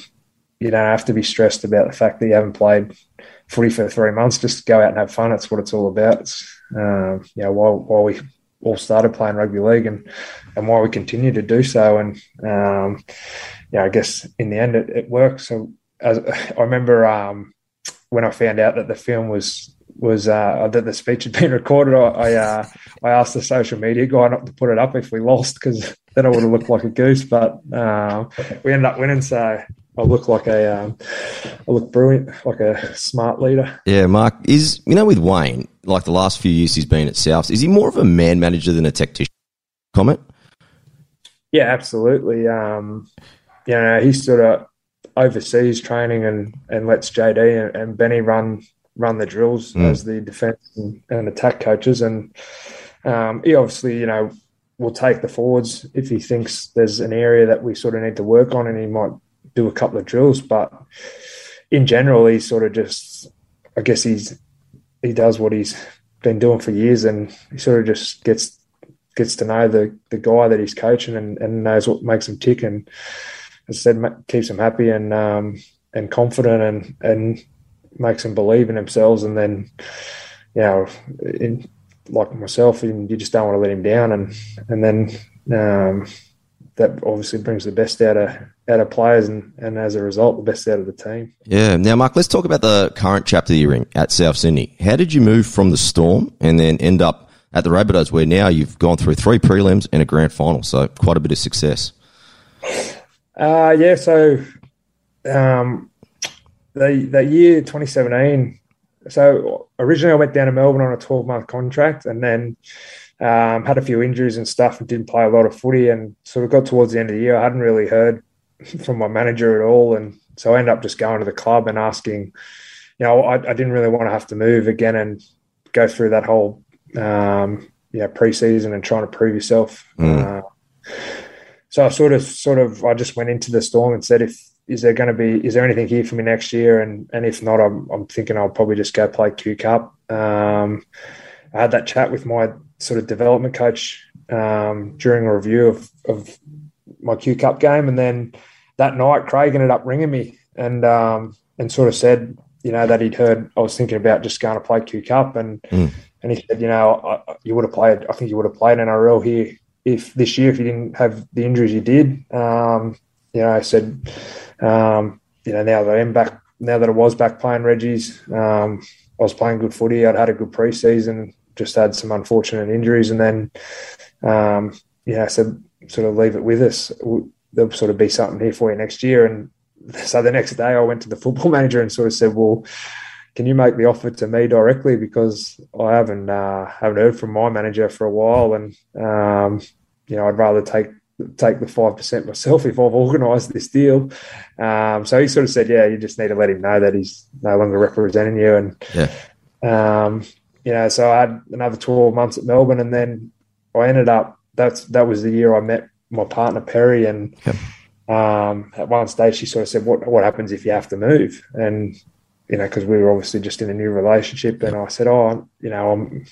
you don't have to be stressed about the fact that you haven't played footy for three months. Just go out and have fun. That's what it's all about. It's, uh, you know, while, while we all started playing rugby league and, and why we continue to do so. And, um, I guess in the end it, it worked. So as, *laughs* I remember um, when I found out that the film was was uh, that the speech had been recorded. I I, uh, I, asked the social media guy not to put it up if we lost because *laughs* then I would have looked like a goose. But uh, we ended up winning, so I look like a um, I look brilliant, like a smart leader. Yeah, Mark is you know with Wayne, like the last few years he's been at Souths, is he more of a man manager than a tactician? Comment. Yeah, absolutely. Um, you know, he sort of oversees training and, and lets JD and, and Benny run run the drills mm. as the defence and, and, attack coaches. And um, he obviously, you know, will take the forwards if he thinks there's an area that we sort of need to work on, and he might do a couple of drills. But in general, he's sort of just, I guess he's he does what he's been doing for years, and he sort of just gets gets to know the the guy that he's coaching and, and knows what makes him tick and as I said keeps him happy and um, and confident and and makes them believe in themselves and then you know in, like myself you just don't want to let him down and and then um, that obviously brings the best out of out of players and, and as a result the best out of the team. Yeah. Now Mark, let's talk about the current chapter you're in at South Sydney. How did you move from the Storm and then end up at the Rabbitohs, where now you've gone through three prelims and a grand final, so quite a bit of success. Uh, yeah, so um, the the year 2017. So originally, I went down to Melbourne on a 12 month contract, and then um, had a few injuries and stuff, and didn't play a lot of footy. And sort of got towards the end of the year, I hadn't really heard from my manager at all, and so I ended up just going to the club and asking. You know, I, I didn't really want to have to move again and go through that whole um, yeah, preseason and trying to prove yourself. Mm. Uh, so I sort of, sort of, I just went into the storm and said, if is there going to be, is there anything here for me next year? And and if not, I'm, I'm thinking I'll probably just go play Q Cup. Um, I had that chat with my sort of development coach um, during a review of, of my Q Cup game, and then that night Craig ended up ringing me and um, and sort of said, you know, that he'd heard I was thinking about just going to play Q Cup and. Mm and he said, you know, I, you would have played. I think you would have played NRL here if this year if you didn't have the injuries you did. Um, you know, I said, um, you know, now that I'm back, now that I was back playing Reggie's, um, I was playing good footy. I'd had a good preseason, just had some unfortunate injuries, and then, um, yeah, I said, sort of leave it with us. There'll sort of be something here for you next year. And so the next day, I went to the football *laughs* manager and sort of said, well can you make the offer to me directly because I haven't uh, haven't heard from my manager for a while, and um, you know I'd rather take take the five percent myself if I've organised this deal. Um, so he sort of said, "Yeah, you just need to let him know that he's no longer representing you." And yeah. um, you know, so I had another twelve months at Melbourne, and then I ended up. That's that was the year I met my partner Perry, and um, at one stage she sort of said, "What what happens if you have to move?" And you know, because we were obviously just in a new relationship. And I said, "Oh, you know, I'm,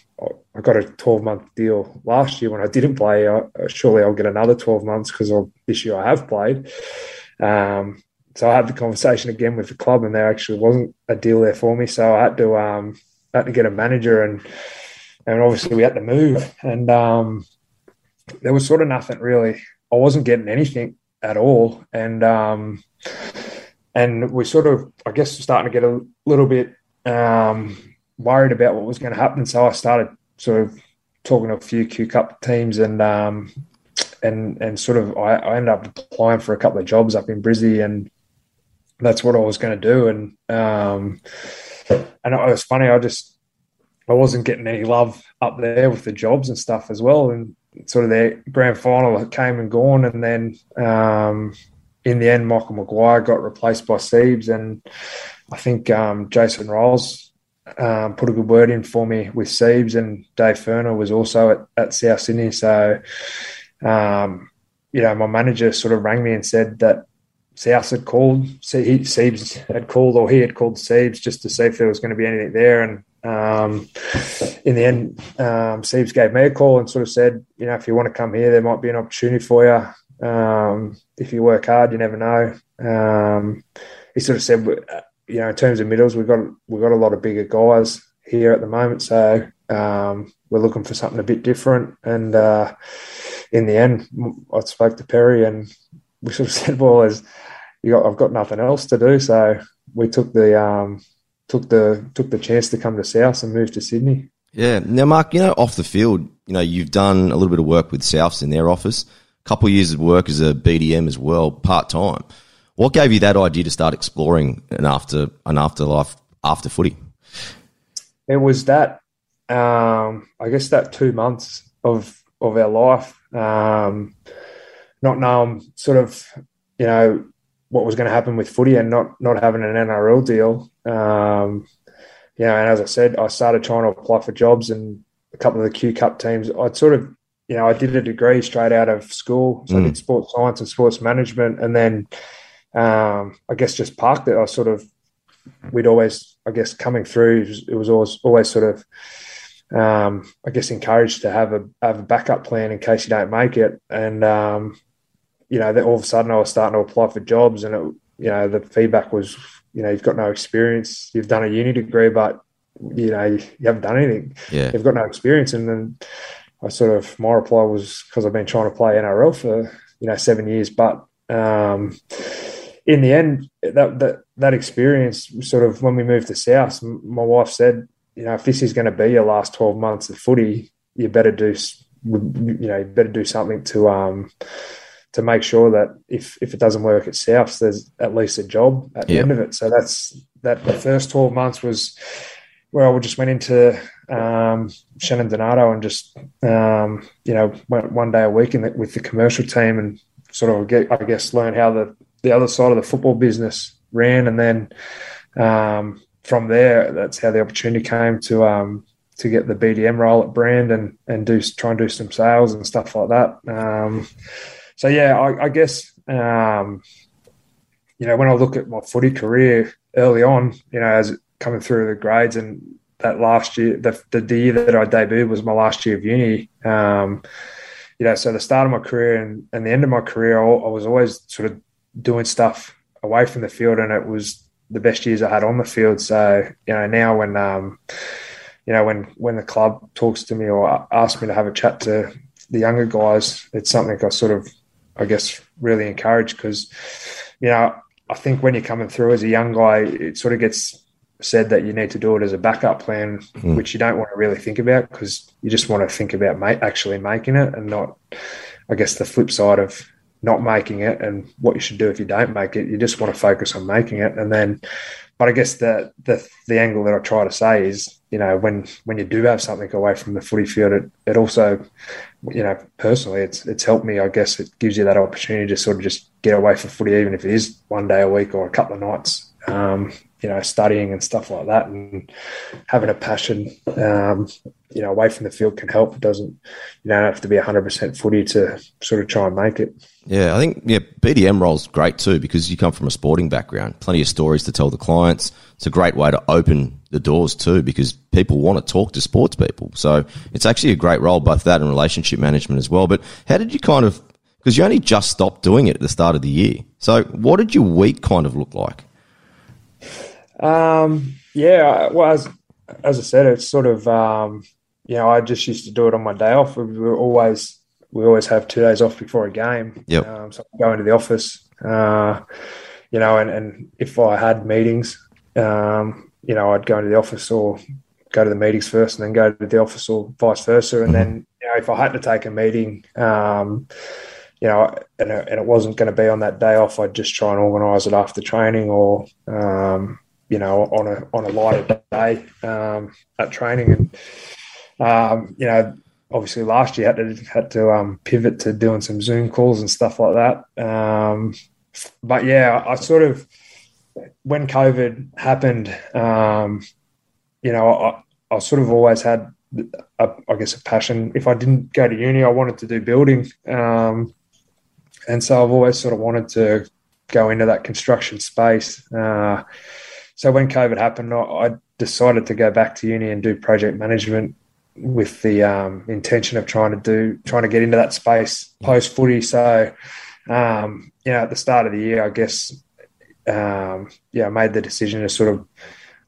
I got a 12 month deal last year when I didn't play. I, surely I'll get another 12 months because this year I have played." Um, so I had the conversation again with the club, and there actually wasn't a deal there for me. So I had to um, had to get a manager, and and obviously we had to move, and um, there was sort of nothing really. I wasn't getting anything at all, and um, and we sort of, I guess, starting to get a little bit um, worried about what was going to happen. So I started sort of talking to a few Q Cup teams, and um, and and sort of I, I, ended up applying for a couple of jobs up in Brizzy, and that's what I was going to do. And um, and it was funny, I just I wasn't getting any love up there with the jobs and stuff as well, and sort of their grand final came and gone, and then um, in the end, Michael Maguire got replaced by Siebes, and I think um, Jason Ryles um, put a good word in for me with Siebes, and Dave Furner was also at, at South Sydney. So, um, you know, my manager sort of rang me and said that South had called, Siebes had called, or he had called Siebes just to see if there was going to be anything there. And um, in the end, um, Siebes gave me a call and sort of said, you know, if you want to come here, there might be an opportunity for you. Um, if you work hard, you never know. Um, he sort of said, you know, in terms of middles, we've got we've got a lot of bigger guys here at the moment, so um, we're looking for something a bit different. And uh, in the end, I spoke to Perry, and we sort of *laughs* said, well, as you got, I've got nothing else to do, so we took the um, took the took the chance to come to South and move to Sydney. Yeah. Now, Mark, you know, off the field, you know, you've done a little bit of work with Souths in their office, a couple of years of work as a BDM as well, part time. What gave you that idea to start exploring an after an afterlife after footy? It was that um, I guess that two months of of our life, um, not knowing sort of you know what was going to happen with footy and not not having an NRL deal. Um, you know, and as I said, I started trying to apply for jobs and a couple of the Q Cup teams. I'd sort of, you know, I did a degree straight out of school, so mm. I did sports science and sports management, and then um, I guess just parked it. I sort of, we'd always, I guess, coming through, it was, it was always always sort of um, I guess encouraged to have a have a backup plan in case you don't make it. And um, you know, that all of a sudden I was starting to apply for jobs, and it, you know, the feedback was, you know, you've got no experience, you've done a uni degree, but you know, you, haven't done anything. Yeah, you've got no experience. And then I sort of my reply was because I've been trying to play NRL for you know seven years, but um, in the end, that that that experience, sort of when we moved to South, my wife said you know, if this is going to be your last 12 months of footy, you better do, you know, you better do something to, um, to make sure that if, if it doesn't work at Souths, there's at least a job at the end of it. So that's that. The first 12 months was where I just went into um, Shannon Donato and just, um, you know, went one day a week in the, with the commercial team and sort of get, I guess, learn how the, the other side of the football business ran. And then, um, from there, that's how the opportunity came to um, to get the BDM role at Brand and and do try and do some sales and stuff like that. Um, so yeah, I, I guess um, you know when I look at my footy career early on, you know, as coming through the grades and that last year, the, the year that I debuted was my last year of uni. Um, you know, so the start of my career and, and the end of my career, I, I was always sort of doing stuff away from the field, and it was the best years I had on the field. So you know now when um, you know when when the club talks to me or asks me to have a chat to the younger guys, it's something I sort of I guess really encouraged because you know I think when you're coming through as a young guy, it sort of gets said that you need to do it as a backup plan, mm. which you don't want to really think about because you just want to think about actually making it and not, I guess, the flip side of not making it and what you should do if you don't make it. You just want to focus on making it, and then. But I guess the the the angle that I try to say is, you know, when when you do have something away from the footy field, it, it also, you know, personally, it's it's helped me. I guess it gives you that opportunity to sort of just get away from footy, even if it is one day a week or a couple of nights. Um, you know, studying and stuff like that, and having a passion, um, you know, away from the field can help. It doesn't, you don't have to be 100% footy to sort of try and make it. Yeah, I think, yeah, BDM role's great too because you come from a sporting background, plenty of stories to tell the clients. It's a great way to open the doors too because people want to talk to sports people. So it's actually a great role, both that and relationship management as well. But how did you kind of, because you only just stopped doing it at the start of the year. So what did your week kind of look like? Um, yeah, well, as, as I said, it's sort of, um, you know, I just used to do it on my day off. We were always we always have two days off before a game. Yep. Um, so I go into the office, uh, you know, and, and if I had meetings, um, you know, I'd go into the office or go to the meetings first and then go to the office or vice versa. And mm-hmm. then, you know, if I had to take a meeting, um, you know, and it, and it wasn't going to be on that day off, I'd just try and organise it after training or, um, you know, on a on a lighter day um, at training, and um, you know, obviously last year had to had to um, pivot to doing some Zoom calls and stuff like that. Um, but yeah, I, sort of when COVID happened, um, you know, I, I sort of always had, a, I guess, a passion. If I didn't go to uni, I wanted to do building, um, and so I've always sort of wanted to go into that construction space. Uh, so when COVID happened, I, decided to go back to uni and do project management with the um, intention of trying to do trying to get into that space post footy. So, um, you know, at the start of the year, I guess, um, yeah, I made the decision to sort of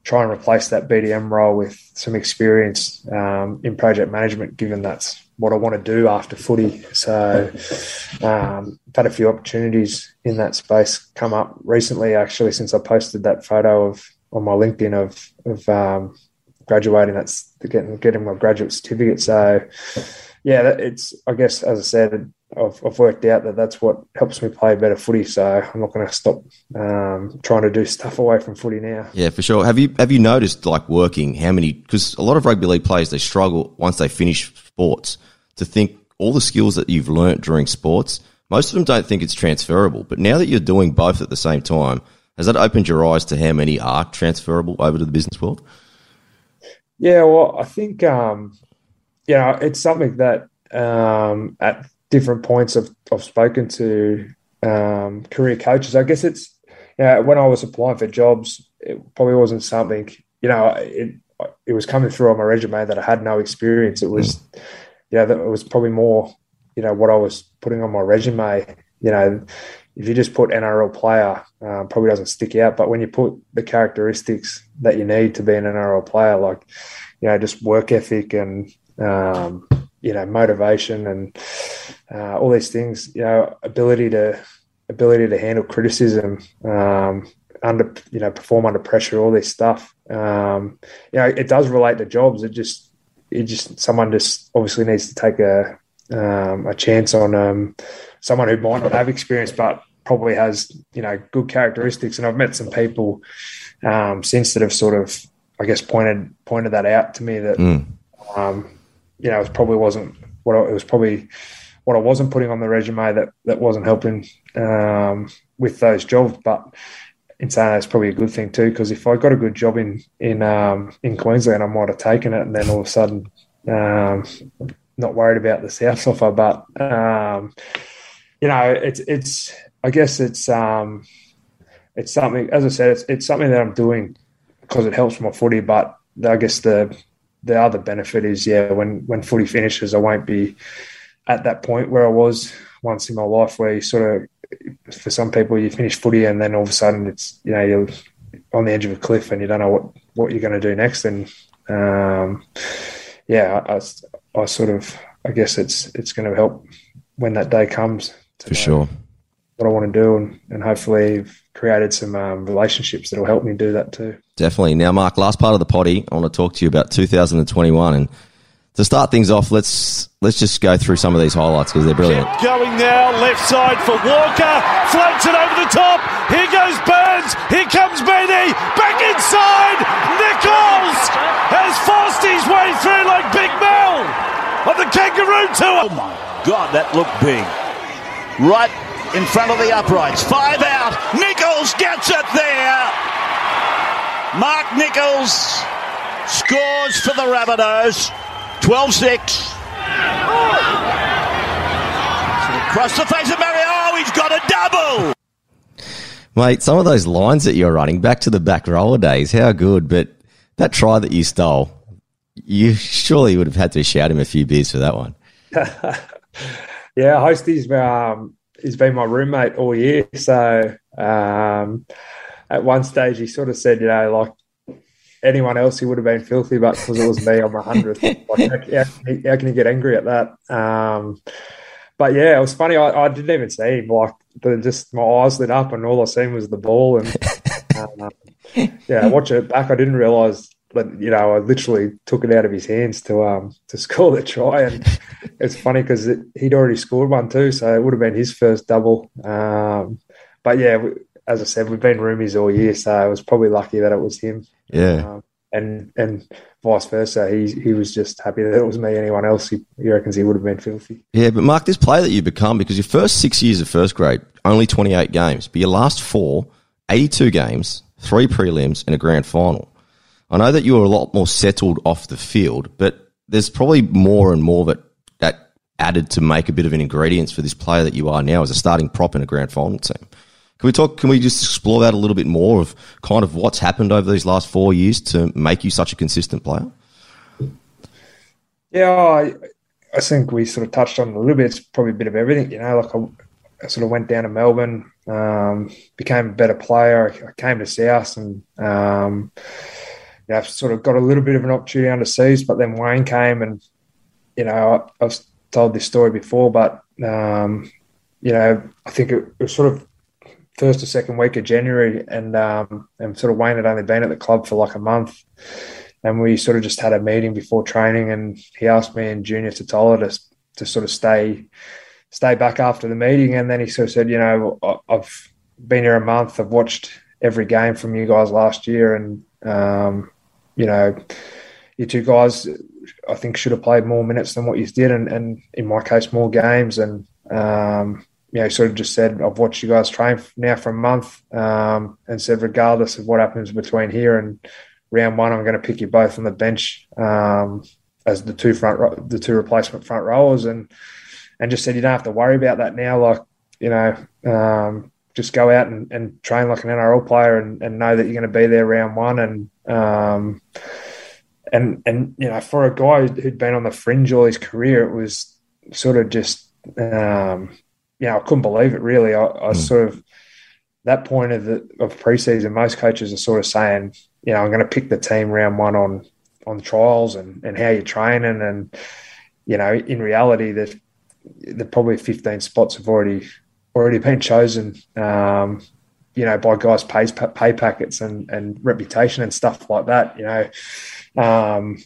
try and replace that BDM role with some experience um, in project management, given that's what I want to do after footy. So, um, had a few opportunities in that space come up recently, actually, since I posted that photo of on my LinkedIn of of um, graduating. That's getting getting my graduate certificate. So yeah, it's I guess as I said, I've, I've worked out that that's what helps me play better footy. So I'm not going to stop um, trying to do stuff away from footy now. Yeah, for sure. Have you have you noticed like working how many? Because a lot of rugby league players they struggle once they finish sports to think all the skills that you've learnt during sports. Most of them don't think it's transferable. But now that you're doing both at the same time, has that opened your eyes to how many are transferable over to the business world? Yeah, well, I think um, you know it's something that um, at different points I've, I've spoken to um, career coaches. I guess it's you know, when I was applying for jobs, it probably wasn't something you know it it was coming through on my resume that I had no experience. It was you know that it was probably more you know what I was putting on my resume. You know, if you just put NRL player, um, probably doesn't stick out. But when you put the characteristics that you need to be an NRL player, like you know, just work ethic and um, you know, motivation and uh, all these things, you know, ability to ability to handle criticism, um, under you know, perform under pressure, all this stuff. Um, you know, it does relate to jobs. It just it just someone just obviously needs to take a um, a chance on um, someone who might not have experience, but probably has you know good characteristics. And I've met some people um, since that have sort of, I guess, pointed pointed that out to me that mm. um, you know it probably wasn't what I, it was probably what I wasn't putting on the resume that that wasn't helping um, with those jobs, but. In saying that, it's probably a good thing too, because if I got a good job in in um, in Queensland, I might have taken it, and then all of a sudden, um, not worried about the South *laughs* offer, but um, you know, it's it's. I guess it's um, it's something. As I said, it's it's something that I'm doing because it helps my footy. But I guess the the other benefit is, yeah, when when footy finishes, I won't be at that point where I was once in my life, where you sort of, for some people, you finish footy and then all of a sudden it's you know you're on the edge of a cliff and you don't know what what you're going to do next. And um, yeah, I, I sort of I guess it's it's going to help when that day comes. For sure. What I want to do, and, and hopefully I've created some um, relationships that will help me do that too. Definitely. Now, Mark, last part of the potty, I want to talk to you about 2021, and to start things off, let's let's just go through some of these highlights because they're brilliant. Going now, left side for Walker, floats it over the top. Here goes Burns. Here comes Benny. Back inside. Nicholls has forced his way through like Big Mal on the Kangaroo Tour. Oh my God, that looked big. Right in front of the uprights. Five out. Nicholls gets it there. Mark Nicholls scores for the Rabbitohs. 12 6. Across the face of Mario. Oh, he's got a double. Mate, some of those lines that you're running back to the back rower days, how good. But that try that you stole, you surely would have had to shout him a few beers for that one. *laughs* yeah, Hostie's um, he's been my roommate all year. So um, at one stage, he sort of said, you know, like anyone else, he would have been filthy, but because it was me on my hundredth, *laughs* like, how, how, can you get angry at that? Um, but yeah, it was funny. I, I, didn't even see him. Like, the, just my eyes lit up, and all I seen was the ball. And uh, *laughs* yeah, watch it back. I didn't realize that you know I literally took it out of his hands to um to *laughs* score the try. And it's funny because it, he'd already scored one too, so it would have been his first double. Um, but yeah, as I said, we've been roomies all year, so I was probably lucky that it was him. Yeah. Um, and and vice versa. He he was just happy that it was me. Anyone else, he, he reckons he would have been filthy. Yeah, but Mark, this player that you become because your first six years of first grade, only twenty eight games, but your last four, 82 games, three prelims, and a grand final. I know that you were a lot more settled off the field, but there's probably more and more that that added to make a bit of an ingredients for this player that you are now as a starting prop in a grand final team. Can we talk? Can we just explore that a little bit more of kind of what's happened over these last four years to make you such a consistent player? Yeah, I, I think we sort of touched on a little bit. It's probably a bit of everything, you know. Like I, I sort of went down to Melbourne, um, became a better player. I came to South, and um, you know, I've sort of got a little bit of an opportunity under Siebes. But then Wayne came, and you know, I, have told this story before, but um, you know, I think it, it was sort of first or second week of January, and um, and sort of Wayne had only been at the club for like a month, and we sort of just had a meeting before training, and he asked me and Junior Tatola to to sort of stay stay back after the meeting, and then he sort of said, you know, I've been here a month, I've watched every game from you guys last year, and um, you know, you two guys, I think should have played more minutes than what you did, and, and in my case, more games, and um, you know, sort of just said, I've watched you guys train now for a month um, and said, regardless of what happens between here and round one, I'm going to pick you both on the bench um, as the two front, the two replacement front rowers, and and just said you don't have to worry about that now. Like you know, um, just go out and, and, train like an NRL player and, and, know that you're going to be there round one, and um, and and you know, for a guy who'd been on the fringe all his career, it was sort of just um, you know, I couldn't believe it really. I, I mm. sort of that point of the of preseason, most coaches are sort of saying, you know, I'm going to pick the team round one on on trials and, and how you're training, and you know, in reality, there's the probably 15 spots have already already been chosen. Um, you know, by guys' pay, pay packets and, and reputation and stuff like that. You know, um,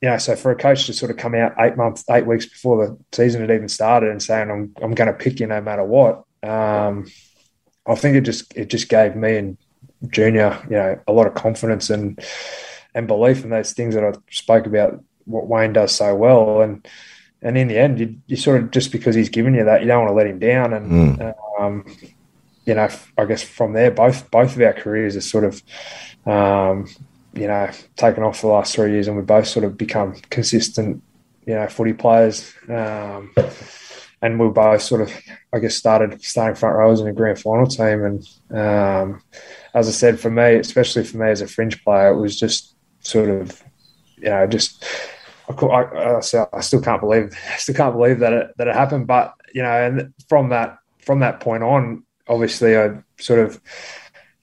you know, so for a coach to sort of come out eight months, eight weeks before the season had even started and saying I'm I'm going to pick you no matter what, um, I think it just it just gave me and Junior, you know, a lot of confidence and and belief in those things that I spoke about. What Wayne does so well, and and in the end, you, you sort of just because he's given you that, you don't want to let him down, and mm. um, you know, I guess from there, both both of our careers are sort of um, you know, taken off the last three years, and we've both sort of become consistent, you know, footy players. Um, and we both sort of, I guess, started starting front rows in a grand final team. And um, as I said, for me, especially for me as a fringe player, it was just sort of, you know, just. I, I, I still can't believe, I *laughs* still can't believe that it, that it happened. But you know, and from that from that point on, obviously, I sort of,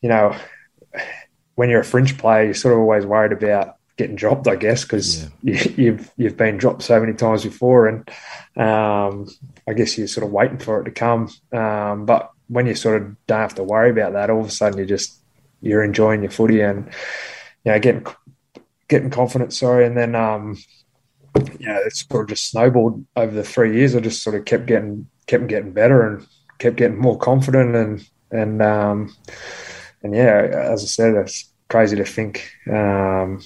you know, when you're a fringe player, you're sort of always worried about getting dropped, I guess, because yeah. *laughs* you, you've, you've been dropped so many times before, and um, I guess you're sort of waiting for it to come. Um, but when you sort of don't have to worry about that, all of a sudden you just you're enjoying your footy and you know getting getting confidence. Sorry, and then um, you know it's sort of just snowballed over the three years. I just sort of kept getting kept getting better and kept getting more confident and and um, and yeah, as I said, it's crazy to think um,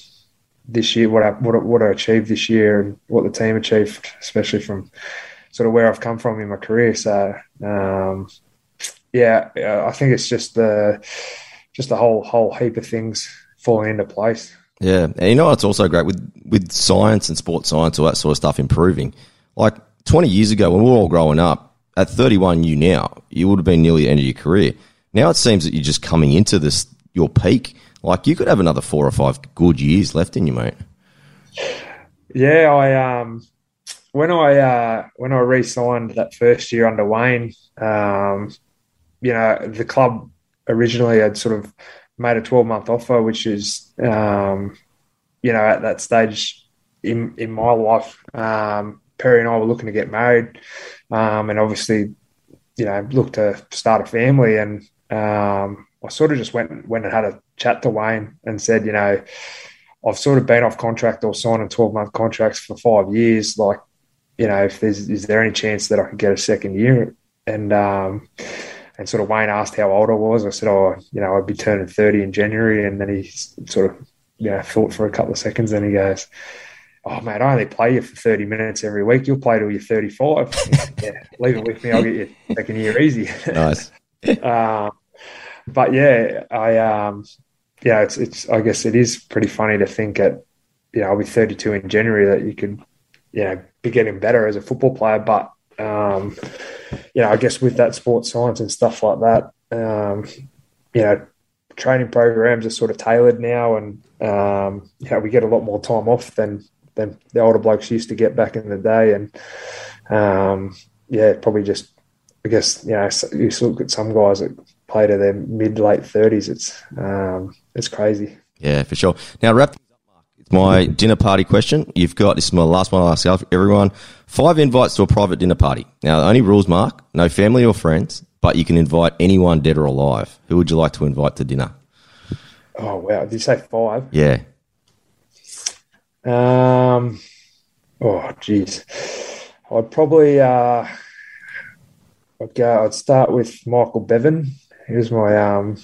this year what I what, what I achieved this year and what the team achieved, especially from sort of where I've come from in my career. So um, yeah, I think it's just the just a whole whole heap of things falling into place. Yeah, and you know what's also great with with science and sports science, all that sort of stuff improving. Like twenty years ago, when we were all growing up, at thirty one, you now you would have been nearly the end of your career. Now it seems that you're just coming into this your peak. Like you could have another four or five good years left in you, mate. Yeah, I um when I uh when I re-signed that first year under Wayne, um, you know, the club originally had sort of made a 12 month offer, which is um, you know, at that stage in in my life, um, Perry and I were looking to get married. Um, and obviously, you know, look to start a family and um, I sort of just went went and had a chat to Wayne and said, you know, I've sort of been off contract or signing twelve month contracts for five years. Like, you know, if there's is there any chance that I could get a second year? And um, and sort of Wayne asked how old I was. I said, oh, you know, I'd be turning thirty in January. And then he sort of, you know, thought for a couple of seconds. Then he goes, oh mate, I only play you for 30 minutes every week. You'll play till you're 35. *laughs* yeah, leave it with me. I'll get you second year easy. Nice. *laughs* um, but yeah, I um, yeah, it's it's. I guess it is pretty funny to think at you know I'll be 32 in January that you could you know be getting better as a football player, but um, you know I guess with that sports science and stuff like that, um, you know training programs are sort of tailored now, and um, we get a lot more time off than than the older blokes used to get back in the day, and um, yeah, probably just I guess you know you look at some guys that play to their mid late thirties. It's um, it's crazy. Yeah, for sure. Now wrap It's my dinner party question. You've got this is my last one. I'll ask everyone five invites to a private dinner party. Now the only rules, Mark, no family or friends, but you can invite anyone dead or alive. Who would you like to invite to dinner? Oh wow! Did you say five? Yeah. Um. Oh geez, I'd probably uh, I'd go. I'd start with Michael Bevan. He was my um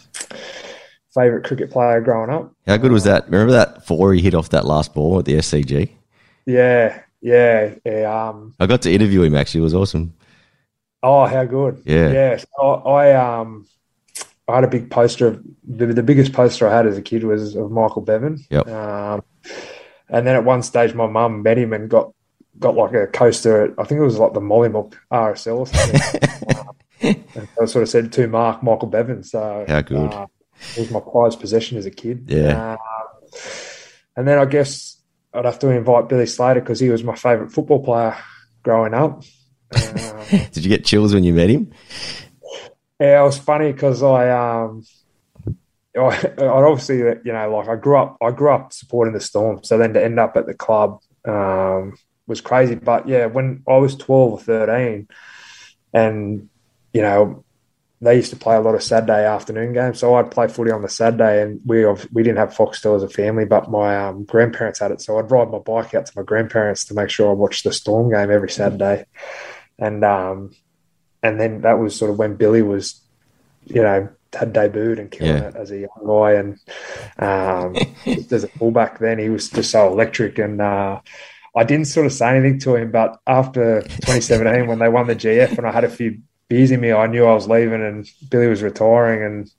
favorite cricket player growing up. How good was that? Remember that four he hit off that last ball at the SCG? Yeah, yeah, yeah. Um, I got to interview him actually. It was awesome. Oh, how good! Yeah. yeah. So I, I um, I had a big poster. Of, the, the biggest poster I had as a kid was of Michael Bevan. Yep. Um, and then at one stage, my mum met him and got got like a coaster. I think it was like the Mollymook RSL or something. *laughs* sort of said to Mark Michael Bevan. So How good. uh, was my prized possession as a kid. Yeah. Um, and then I guess I'd have to invite Billy Slater because he was my favourite football player growing up. Um, *laughs* Did you get chills when you met him? Yeah, it was funny because I, um, I, I obviously, you know, like I grew up, I grew up supporting the Storm, so then to end up at the club um, was crazy. But yeah, when I was twelve or thirteen, and you know, they used to play a lot of Saturday afternoon games, so I'd play footy on the Saturday, and we we didn't have Foxtel as a family, but my um, grandparents had it, so I'd ride my bike out to my grandparents to make sure I watched the Storm game every Saturday, and um, and then that was sort of when Billy was, you know, had debuted and killing Yeah. it as a young guy, and um, *laughs* as a fullback, then he was just so electric. And uh, I didn't sort of say anything to him, but after 2017, when they won the GF, and I had a few beers in me, I knew I was leaving, and Billy was retiring, and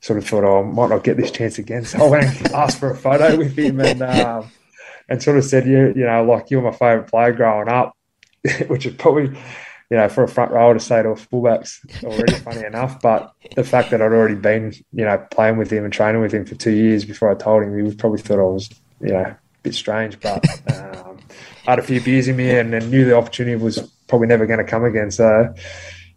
sort of thought, oh, I might not get this chance again. So I went and asked for a photo with him, and um, and sort of said, you, you know, like you were my favourite player growing up, *laughs* which is probably you know, for a front rower to say to a fullback's already funny *laughs* enough. But the fact that I'd already been, you know, playing with him and training with him for two years before I told him, he probably thought I was, you know, a bit strange. But um, I had a few beers in me and, and knew the opportunity was probably never going to come again. So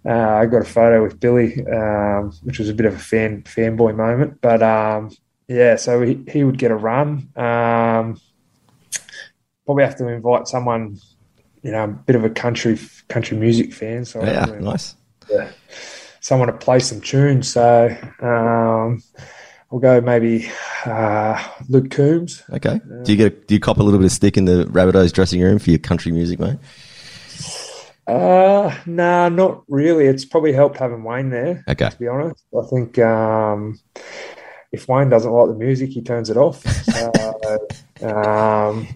uh, I got a photo with Billy, um, which was a bit of a fan fanboy moment. But um, yeah, so he, he would get a run. Um, probably have to invite someone you know, a bit of a country country music fan. So Yeah, nice. yeah, someone to play some tunes. So um, we'll go maybe uh, Luke Combs. Okay. Do you get a, do you cop a little bit of stick in the Rabbitohs dressing room for your country music, mate? Uh, nah, not really. It's probably helped having Wayne there. Okay. To be honest, I think um, if Wayne doesn't like the music, he turns it off. *laughs* So, um,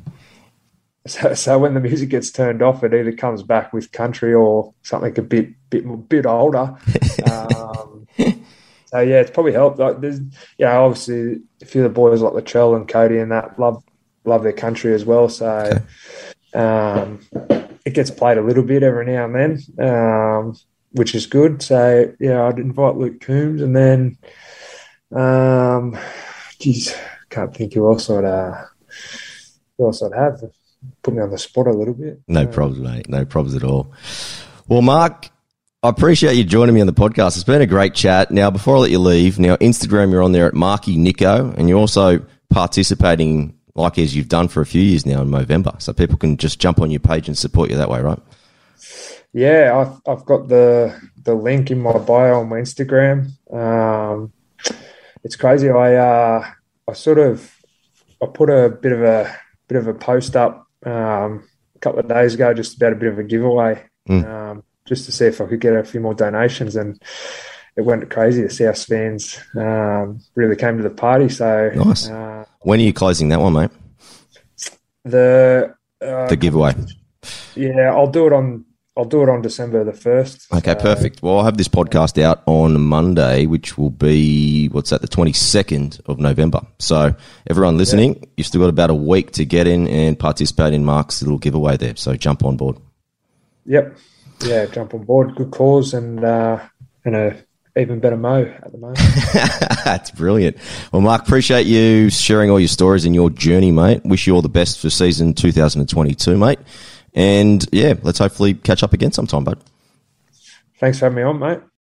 so, so when the music gets turned off, it either comes back with country or something a bit bit bit older. um, *laughs* so yeah, it's probably helped. Like there's, you know, obviously a few of the boys like Latrell and Cody and that love love their country as well. So um, it gets played a little bit every now and then, um, which is good. So yeah, I'd invite Luke Combs and then, um, geez, can't think who else I'd uh, who else I'd have. Put me on the spot a little bit. No problems, mate. No problems at all. Well, Mark, I appreciate you joining me on the podcast. It's been a great chat. Now, before I let you leave, now Instagram, you're on there at Marky Nico, and you're also participating like as you've done for a few years now in Movember. So people can just jump on your page and support you that way, right? Yeah, I've, I've got the the link in my bio on my Instagram. Um, it's crazy. I uh, I sort of I put a bit of a bit of a post up um, a couple of days ago, just about a bit of a giveaway, um, just to see if I could get a few more donations, and it went crazy. The South fans um, really came to the party. So Nice. uh, When are you closing that one, mate? the uh, The giveaway. yeah, I'll do it on I'll do it on December the first. Okay, So- perfect. Well, I'll have this podcast out on Monday, which will be, what's that, the 22nd of November. So, everyone listening, you've still got about a week to get in and participate in Mark's little giveaway there. So, jump on board. Yep. Yeah, jump on board. Good cause and uh, and a even better mo at the moment. *laughs* That's brilliant. Well, Mark, appreciate you sharing all your stories and your journey, mate. Wish you all the best for season 2022, mate. And yeah, let's hopefully catch up again sometime, bud. Thanks for having me on, mate.